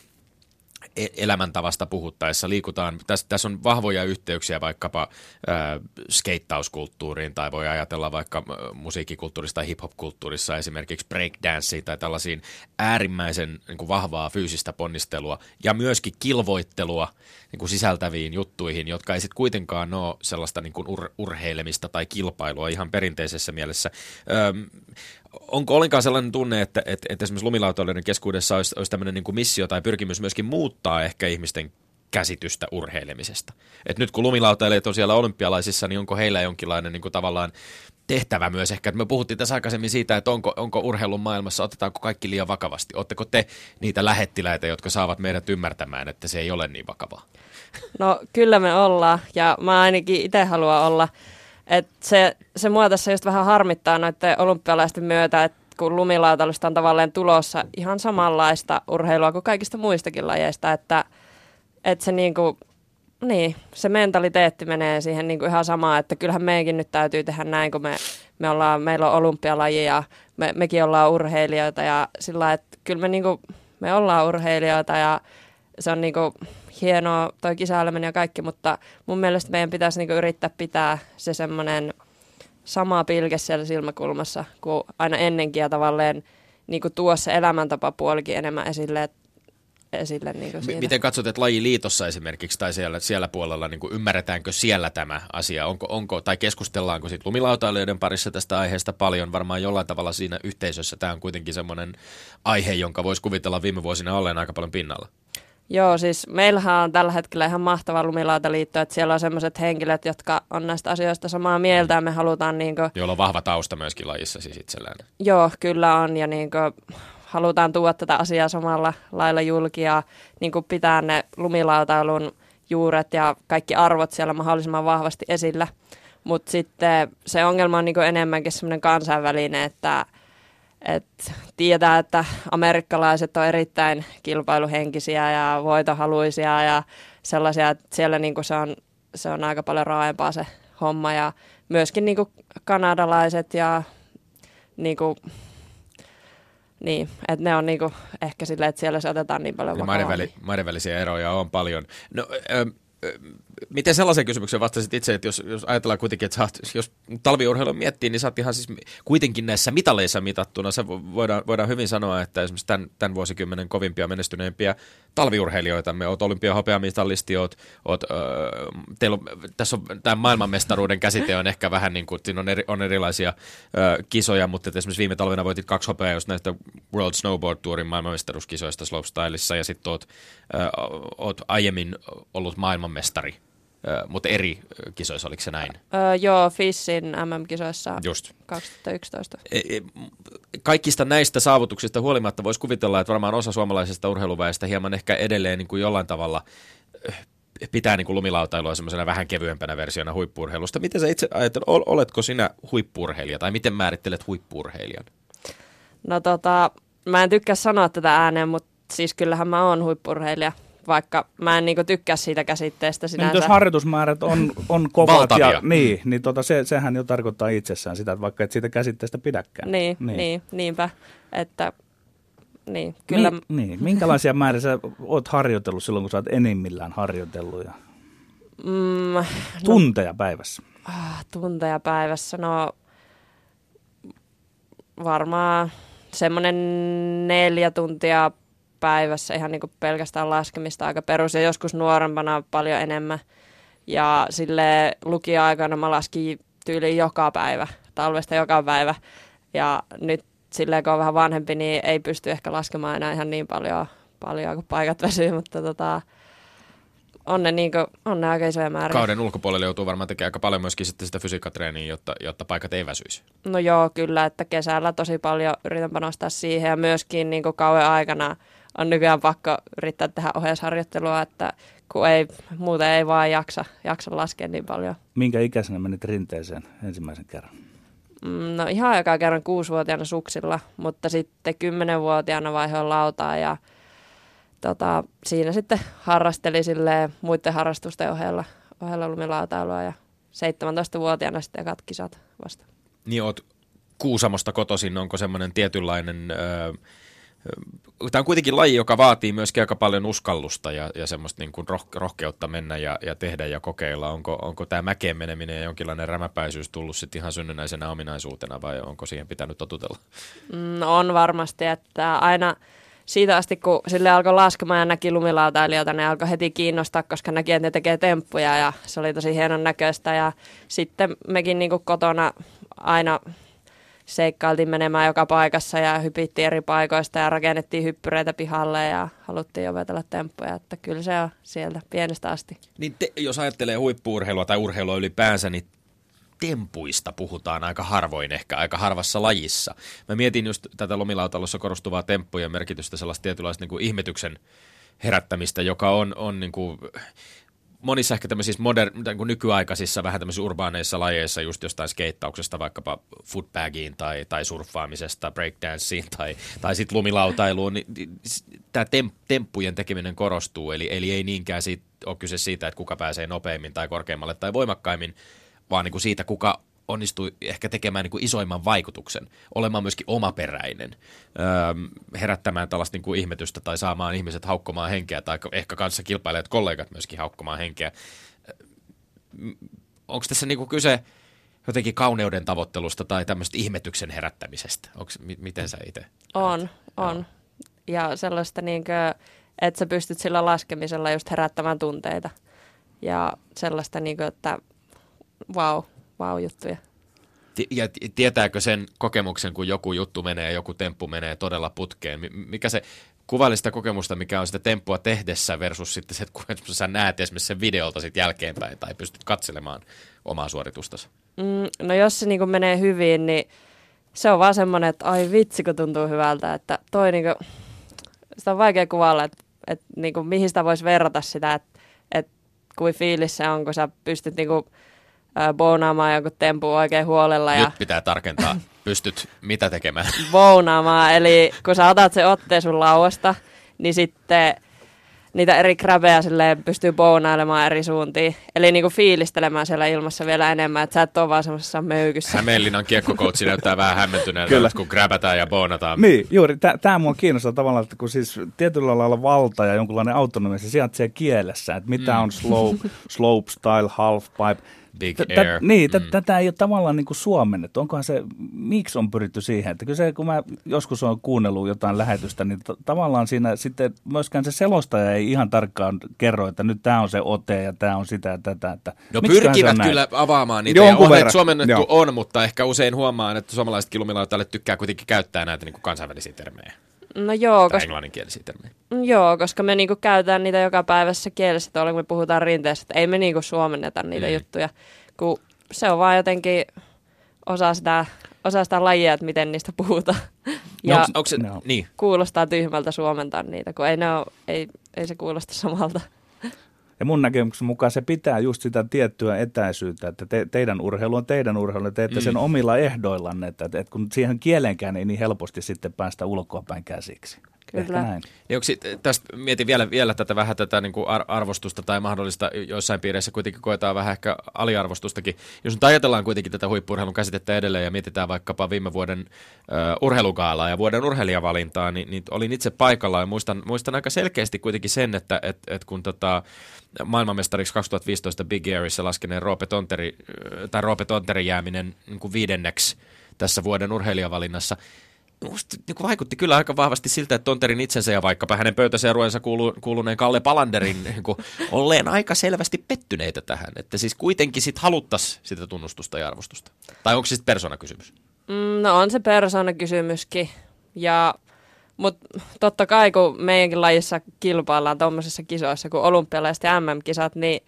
A: elämäntavasta puhuttaessa liikutaan, tässä, tässä on vahvoja yhteyksiä vaikkapa äh, skeittauskulttuuriin tai voi ajatella vaikka musiikkikulttuurissa tai hip-hop-kulttuurissa esimerkiksi breakdanceen tai tällaisiin äärimmäisen niin kuin vahvaa fyysistä ponnistelua ja myöskin kilvoittelua niin kuin sisältäviin juttuihin, jotka ei sitten kuitenkaan ole sellaista niin kuin ur- urheilemista tai kilpailua ihan perinteisessä mielessä. Öm, onko ollenkaan sellainen tunne, että, että, että esimerkiksi lumilautailijoiden keskuudessa olisi, olisi tämmöinen niin kuin missio tai pyrkimys myöskin muuttaa ehkä ihmisten käsitystä urheilemisesta. Et nyt kun lumilautailijat on siellä olympialaisissa, niin onko heillä jonkinlainen niin kuin tavallaan tehtävä myös ehkä. että Me puhuttiin tässä aikaisemmin siitä, että onko, onko urheilun maailmassa, otetaanko kaikki liian vakavasti. Oletteko te niitä lähettiläitä, jotka saavat meidät ymmärtämään, että se ei ole niin vakavaa?
B: No kyllä me ollaan ja mä ainakin itse haluan olla. Et se, se mua tässä just vähän harmittaa noiden olympialaisten myötä, että kun lumilautailusta on tavallaan tulossa ihan samanlaista urheilua kuin kaikista muistakin lajeista, että, että se niinku, niin, se mentaliteetti menee siihen niinku ihan samaan, että kyllähän meidänkin nyt täytyy tehdä näin, kun me, me ollaan, meillä on olympialaji ja me, mekin ollaan urheilijoita ja sillä että kyllä me, niinku, me ollaan urheilijoita ja se on niinku hienoa toi kisaileminen ja kaikki, mutta mun mielestä meidän pitäisi niinku yrittää pitää se semmoinen sama pilke siellä silmäkulmassa kuin aina ennenkin ja tavallaan niinku tuo se elämäntapapuolikin enemmän esille, esille niinku siitä.
A: miten katsot, että lajiliitossa esimerkiksi tai siellä, siellä puolella, niin kuin ymmärretäänkö siellä tämä asia? Onko, onko, tai keskustellaanko sitten lumilautailijoiden parissa tästä aiheesta paljon? Varmaan jollain tavalla siinä yhteisössä tämä on kuitenkin semmoinen aihe, jonka voisi kuvitella viime vuosina olleen aika paljon pinnalla.
B: Joo, siis meillähän on tällä hetkellä ihan mahtava lumilautaliitto, että siellä on sellaiset henkilöt, jotka on näistä asioista samaa mieltä ja me halutaan niinku,
A: Jolla on vahva tausta myöskin lajissa siis itsellään.
B: joo, kyllä on ja niinku, halutaan tuoda tätä asiaa samalla lailla julki ja niinku pitää ne lumilautailun juuret ja kaikki arvot siellä mahdollisimman vahvasti esillä. Mutta sitten se ongelma on niinku enemmänkin semmoinen kansainvälinen, että et tiedetään, että amerikkalaiset on erittäin kilpailuhenkisiä ja voitohaluisia ja sellaisia, että siellä niinku se, on, se on aika paljon raaempaa se homma ja myöskin niinku kanadalaiset ja niinku, niin, että ne on niinku ehkä silleen, että siellä se otetaan niin paljon
A: Ja maiden, väli, maiden välisiä eroja on paljon. No, ö, ö, miten sellaisen kysymyksen vastasit itse, että jos, jos ajatellaan kuitenkin, että oot, jos talviurheilua miettii, niin sä oot ihan siis kuitenkin näissä mitaleissa mitattuna. Se vo- voidaan, voidaan hyvin sanoa, että esimerkiksi tämän, tämän vuosikymmenen kovimpia menestyneimpiä talviurheilijoita. Me oot olympiahopeamitalisti, oot, oot, ö, teillä on, tässä on tämä maailmanmestaruuden käsite on ehkä vähän niin kuin, siinä on, eri, on erilaisia ö, kisoja, mutta että esimerkiksi viime talvena voitit kaksi hopeaa just näistä World Snowboard Tourin maailmanmestaruuskisoista slopestylissa ja sitten oot, ö, oot aiemmin ollut maailmanmestari, mutta eri kisoissa, oliko se näin?
B: Öö, joo, Fissin MM-kisoissa
A: Just.
B: 2011.
A: E- e- Kaikista näistä saavutuksista huolimatta voisi kuvitella, että varmaan osa suomalaisesta urheiluväestä hieman ehkä edelleen niin kuin jollain tavalla pitää niin kuin lumilautailua semmoisena vähän kevyempänä versiona huippurheilusta. Miten sä itse ajattelet, ol- oletko sinä huippurheilija tai miten määrittelet huippurheilijan?
B: No tota, mä en tykkää sanoa tätä ääneen, mutta siis kyllähän mä oon huippurheilija, vaikka mä en niinku tykkää siitä käsitteestä
C: Niin,
B: sinänsä.
C: jos harjoitusmäärät on, on kovat
A: Valtavia.
C: ja niin, niin tota, se, sehän jo tarkoittaa itsessään sitä, että vaikka et siitä käsitteestä pidäkään.
B: niin, niin. niin, niinpä, että niin, kyllä,
C: Mi- niin. Minkälaisia määriä sä oot harjoitellut silloin, kun sä oot enimmillään harjoitellut ja
B: mm,
C: tunteja päivässä?
B: ah, tunteja päivässä, no varmaan semmoinen neljä tuntia päivässä ihan niin kuin pelkästään laskemista aika perus ja joskus nuorempana paljon enemmän. Ja sille lukio-aikana mä laskin tyyliin joka päivä, talvesta joka päivä. Ja nyt silleen kun on vähän vanhempi, niin ei pysty ehkä laskemaan enää ihan niin paljon, paljon kun paikat väsyy, mutta tota, on ne, niin kuin, on ne aika isoja määriä.
A: Kauden ulkopuolelle joutuu varmaan tekemään aika paljon myöskin sitten sitä fysiikkatreeniä, jotta, jotta paikat ei väsyisi.
B: No joo, kyllä, että kesällä tosi paljon yritän panostaa siihen ja myöskin niin kuin kauan aikana on nykyään pakko yrittää tehdä ohjeisharjoittelua, että kun ei, muuten ei vaan jaksa, jaksa laskea niin paljon.
C: Minkä ikäisenä menit rinteeseen ensimmäisen kerran?
B: Mm, No ihan aikaa kerran kuusivuotiaana suksilla, mutta sitten kymmenenvuotiaana vaihoin lautaa ja tota, siinä sitten harrasteli silleen muiden harrastusten ohella, ohella lumilautailua ja 17-vuotiaana sitten ekat kisat vasta.
A: Niin oot Kuusamosta kotoisin, onko semmoinen tietynlainen... Öö, Tämä on kuitenkin laji, joka vaatii myöskin aika paljon uskallusta ja, ja semmoista niin kuin roh, rohkeutta mennä ja, ja tehdä ja kokeilla. Onko, onko tämä mäkeen meneminen ja jonkinlainen rämäpäisyys tullut sitten ihan synnynnäisenä ominaisuutena vai onko siihen pitänyt totutella?
B: No on varmasti, että aina siitä asti, kun sille alkoi laskemaan ja näki lumilautailijoita, ne alkoi heti kiinnostaa, koska näki, että ne tekee temppuja ja se oli tosi hienon näköistä. Ja sitten mekin niin kotona aina seikkailtiin menemään joka paikassa ja hypittiin eri paikoista ja rakennettiin hyppyreitä pihalle ja haluttiin opetella temppuja, että kyllä se on sieltä pienestä asti.
A: Niin te, jos ajattelee huippuurheilua tai urheilua ylipäänsä, niin tempuista puhutaan aika harvoin ehkä, aika harvassa lajissa. Mä mietin just tätä lomilautalossa korostuvaa temppujen merkitystä, sellaista tietynlaista niin kuin ihmetyksen herättämistä, joka on, on niin kuin, monissa ehkä tämmöisissä kuin nykyaikaisissa vähän tämmöisissä urbaaneissa lajeissa, just jostain skeittauksesta vaikkapa footbagiin tai, tai surffaamisesta, breakdanceen tai, tai sitten lumilautailuun, niin, niin tämä tem, temppujen tekeminen korostuu, eli, eli ei niinkään siitä, ole kyse siitä, että kuka pääsee nopeimmin tai korkeammalle tai voimakkaimmin, vaan niin kuin siitä, kuka onnistui ehkä tekemään niin kuin isoimman vaikutuksen, olemaan myöskin omaperäinen, öö, herättämään tällaista niin kuin ihmetystä tai saamaan ihmiset haukkomaan henkeä tai ehkä kanssa kilpailijat kollegat myöskin haukkomaan henkeä. Onko tässä niin kuin kyse jotenkin kauneuden tavoittelusta tai tämmöistä ihmetyksen herättämisestä? Onks, m- miten sä itse?
B: On, on. Ja sellaista, niin kuin, että sä pystyt sillä laskemisella just herättämään tunteita. Ja sellaista, niin kuin, että wow, wow-juttuja.
A: Ja tietääkö sen kokemuksen, kun joku juttu menee, joku temppu menee todella putkeen? Mikä se kuvaili sitä kokemusta, mikä on sitä temppua tehdessä versus sitten se, että sä näet esimerkiksi sen videolta sitten jälkeenpäin tai pystyt katselemaan omaa suoritustasi?
B: Mm, no jos se niin menee hyvin, niin se on vaan semmoinen, että ai vitsi, kun tuntuu hyvältä. Että toi niin kuin, sitä on vaikea kuvailla, että, että niin kuin, mihin sitä voisi verrata sitä, että, että kuin fiilis se on, kun sä pystyt niin kuin, boonaamaan jonkun tempu oikein huolella.
A: Nyt ja pitää tarkentaa. Pystyt mitä tekemään?
B: Boonaamaan, eli kun sä otat se otteen sun lauasta, niin sitten niitä eri kräbejä pystyy boonailemaan eri suuntiin. Eli niinku fiilistelemään siellä ilmassa vielä enemmän, että sä et ole vaan semmoisessa möykyssä.
A: Hämeenlinnan kiekkokoutsi näyttää vähän hämmentyneeltä, Kyllä. kun gräbätään ja boonataan.
C: Niin, juuri. Tämä mua kiinnostaa tavallaan, että kun siis tietyllä lailla valta ja jonkunlainen autonomia, se sijaitsee kielessä, että mitä mm. on slope, slope style, half pipe
A: Big t- Air.
C: Niin, mm. tätä ei ole tavallaan niin kuin suomennettu. Onkohan se, miksi on pyritty siihen? Että kyllä se, kun mä joskus olen kuunnellut jotain lähetystä, niin t- tavallaan siinä sitten myöskään se selostaja ei ihan tarkkaan kerro, että nyt tämä on se ote ja tämä on sitä ja tätä. Että
A: no pyrkivät kyllä avaamaan niitä. Jonkun on, suomennettu Joo. on, mutta ehkä usein huomaan, että suomalaiset kilumilautajat tykkää kuitenkin käyttää näitä niin kuin kansainvälisiä termejä.
B: No joo,
A: koska, englanninkielisiä termejä.
B: Joo, koska me niinku käytetään niitä joka päivässä kielessä, tuolla kun me puhutaan rinteessä, että ei me niinku suomenneta niitä mm. juttuja, kun se on vaan jotenkin osa sitä, osa sitä lajia, että miten niistä puhutaan.
A: Ja no, onks, onks se, no. niin.
B: kuulostaa tyhmältä suomentaa niitä, kun ei, ne ole, ei, ei se kuulosta samalta.
C: Ja mun näkemyksen mukaan se pitää just sitä tiettyä etäisyyttä, että te, teidän urheilu on teidän urheilu, teette mm. sen omilla ehdoillanne, että, että kun siihen kielenkään ei niin helposti sitten päästä ulkoapäin käsiksi.
B: Kyllä.
C: näin.
A: Niin onko tästä mietin vielä, vielä tätä vähän tätä niin kuin arvostusta tai mahdollista joissain piireissä kuitenkin koetaan vähän ehkä aliarvostustakin. Jos nyt ajatellaan kuitenkin tätä huippurheilun käsitettä edelleen ja mietitään vaikkapa viime vuoden uh, urheilugaalaa ja vuoden urheilijavalintaa, niin, niin olin itse paikalla ja muistan, muistan aika selkeästi kuitenkin sen, että et, et kun tota, maailmanmestariksi 2015 Big Airissa laskeneen Roope Tonteri, tai Roope Tonterin jääminen niin kuin viidenneksi tässä vuoden urheilijavalinnassa, musta niin vaikutti kyllä aika vahvasti siltä, että Tonterin itsensä ja vaikkapa hänen pöytäseurueensa kuulu, kuuluneen Kalle Palanderin niin kuin, olleen aika selvästi pettyneitä tähän. Että siis kuitenkin sit haluttaisiin sitä tunnustusta ja arvostusta. Tai onko se sitten persoonakysymys?
B: Mm, no on se persoonakysymyskin. Ja, mutta totta kai kun meidänkin lajissa kilpaillaan tuommoisissa kisoissa kuin olympialaiset ja MM-kisat, niin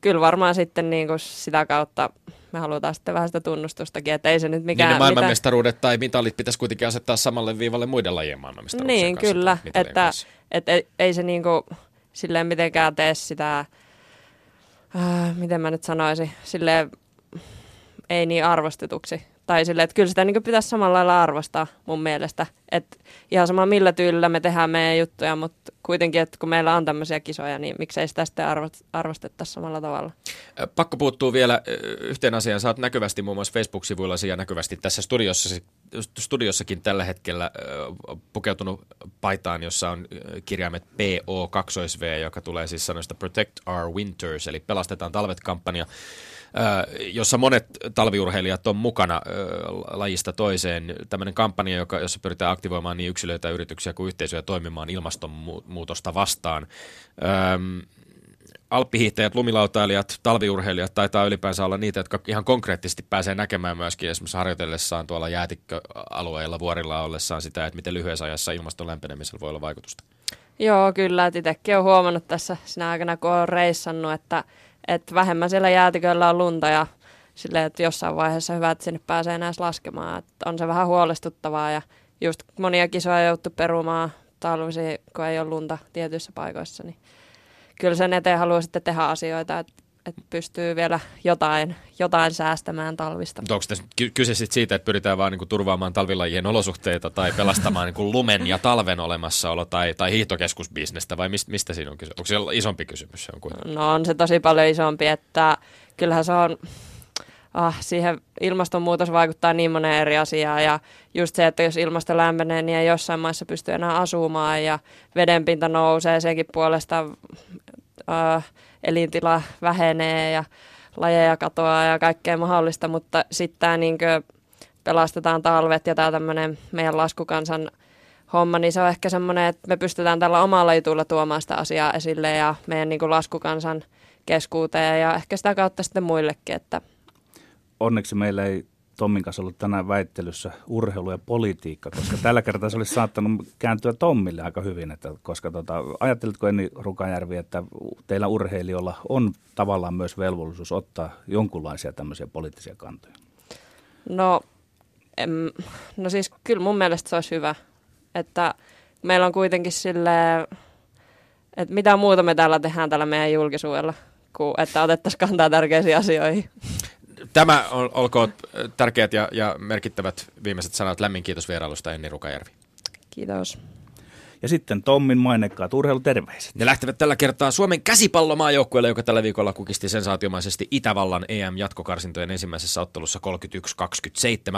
B: kyllä varmaan sitten niin kuin sitä kautta me halutaan sitten vähän sitä tunnustustakin, että ei se nyt mikään...
A: Niin ne maailmanmestaruudet mitä... tai mitalit pitäisi kuitenkin asettaa samalle viivalle muiden lajien maailmanmestaruuksien
B: Niin, kanssa, kyllä, että, että ei, ei se niinku silleen mitenkään tee sitä, äh, miten mä nyt sanoisin, silleen ei niin arvostetuksi tai silleen, että kyllä sitä niin pitäisi samalla lailla arvostaa mun mielestä. Että ihan sama millä tyylillä me tehdään meidän juttuja, mutta kuitenkin, että kun meillä on tämmöisiä kisoja, niin miksei sitä sitten arvostettaisi samalla tavalla.
A: Pakko puuttuu vielä yhteen asiaan. Oot näkyvästi muun muassa Facebook-sivuilla ja näkyvästi tässä studiossa, studiossakin tällä hetkellä pukeutunut paitaan, jossa on kirjaimet PO2V, joka tulee siis sanoista Protect Our Winters, eli pelastetaan talvet-kampanja jossa monet talviurheilijat on mukana lajista toiseen. Tämmöinen kampanja, joka, jossa pyritään aktivoimaan niin yksilöitä, yrityksiä kuin yhteisöjä toimimaan ilmastonmuutosta vastaan. Alppihiihtäjät, lumilautailijat, talviurheilijat taitaa ylipäänsä olla niitä, jotka ihan konkreettisesti pääsee näkemään myöskin esimerkiksi harjoitellessaan tuolla jäätikköalueilla, vuorilla ollessaan sitä, että miten lyhyessä ajassa ilmaston lämpenemisellä voi olla vaikutusta.
B: Joo, kyllä. Itsekin olen huomannut tässä sinä aikana, kun olen reissannut, että että vähemmän siellä jäätiköllä on lunta ja silleen, että jossain vaiheessa hyvä, että sinne pääsee enää laskemaan. Että on se vähän huolestuttavaa ja just monia kisoja jouttu perumaan talvisi, kun ei ole lunta tietyissä paikoissa, niin kyllä sen eteen haluaa sitten tehdä asioita, että että pystyy vielä jotain, jotain säästämään talvista.
A: Onko tässä kyse sit siitä, että pyritään vaan niinku turvaamaan talvilajien olosuhteita tai pelastamaan niinku lumen ja talven olemassaolo tai, tai hiihtokeskusbisnestä vai mist, mistä siinä on kyse? Onko se isompi kysymys? Se
B: on no on se tosi paljon isompi, että kyllähän se on, ah, siihen ilmastonmuutos vaikuttaa niin moneen eri asiaan ja just se, että jos ilmasto lämpenee, niin ei jossain maissa pysty enää asumaan ja vedenpinta nousee, sekin puolesta äh, elintila vähenee ja lajeja katoaa ja kaikkea mahdollista, mutta sitten tämä niin pelastetaan talvet ja tämä tämmöinen meidän laskukansan homma, niin se on ehkä semmoinen, että me pystytään tällä omalla jutulla tuomaan sitä asiaa esille ja meidän niin laskukansan keskuuteen ja ehkä sitä kautta sitten muillekin. Että...
C: Onneksi meillä ei Tommin kanssa ollut tänään väittelyssä urheilu ja politiikka, koska tällä kertaa se olisi saattanut kääntyä Tommille aika hyvin. Että, koska tota, ajattelitko Enni Rukajärvi, että teillä urheilijoilla on tavallaan myös velvollisuus ottaa jonkunlaisia tämmöisiä poliittisia kantoja?
B: No, em, no siis kyllä mun mielestä se olisi hyvä, että meillä on kuitenkin sille, että mitä muuta me täällä tehdään tällä meidän julkisuudella, kuin että otettaisiin kantaa tärkeisiin asioihin.
A: Tämä ol, olkoon tärkeät ja, ja merkittävät viimeiset sanat. Lämmin kiitos vierailusta Enni Rukajärvi.
B: Kiitos.
C: Ja sitten Tommin mainekkaat urheiluterveiset.
A: Ne lähtevät tällä kertaa Suomen käsipallomaajoukkueelle, joka tällä viikolla kukisti sensaatiomaisesti Itävallan EM-jatkokarsintojen ensimmäisessä ottelussa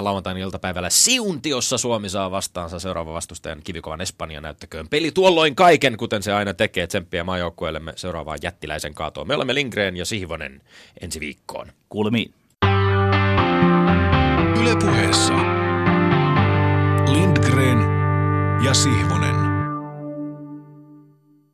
A: 31-27 lauantain iltapäivällä Siuntiossa Suomi saa vastaansa seuraava vastustajan kivikovan Espanja näyttäköön. Peli tuolloin kaiken, kuten se aina tekee tsemppiä maajoukkueellemme seuraavaan jättiläisen kaatoon. Me olemme Lindgren ja Sihvonen ensi viikkoon.
C: Kuulemiin.
D: Ylepuheessa Lindgren ja Sihvonen.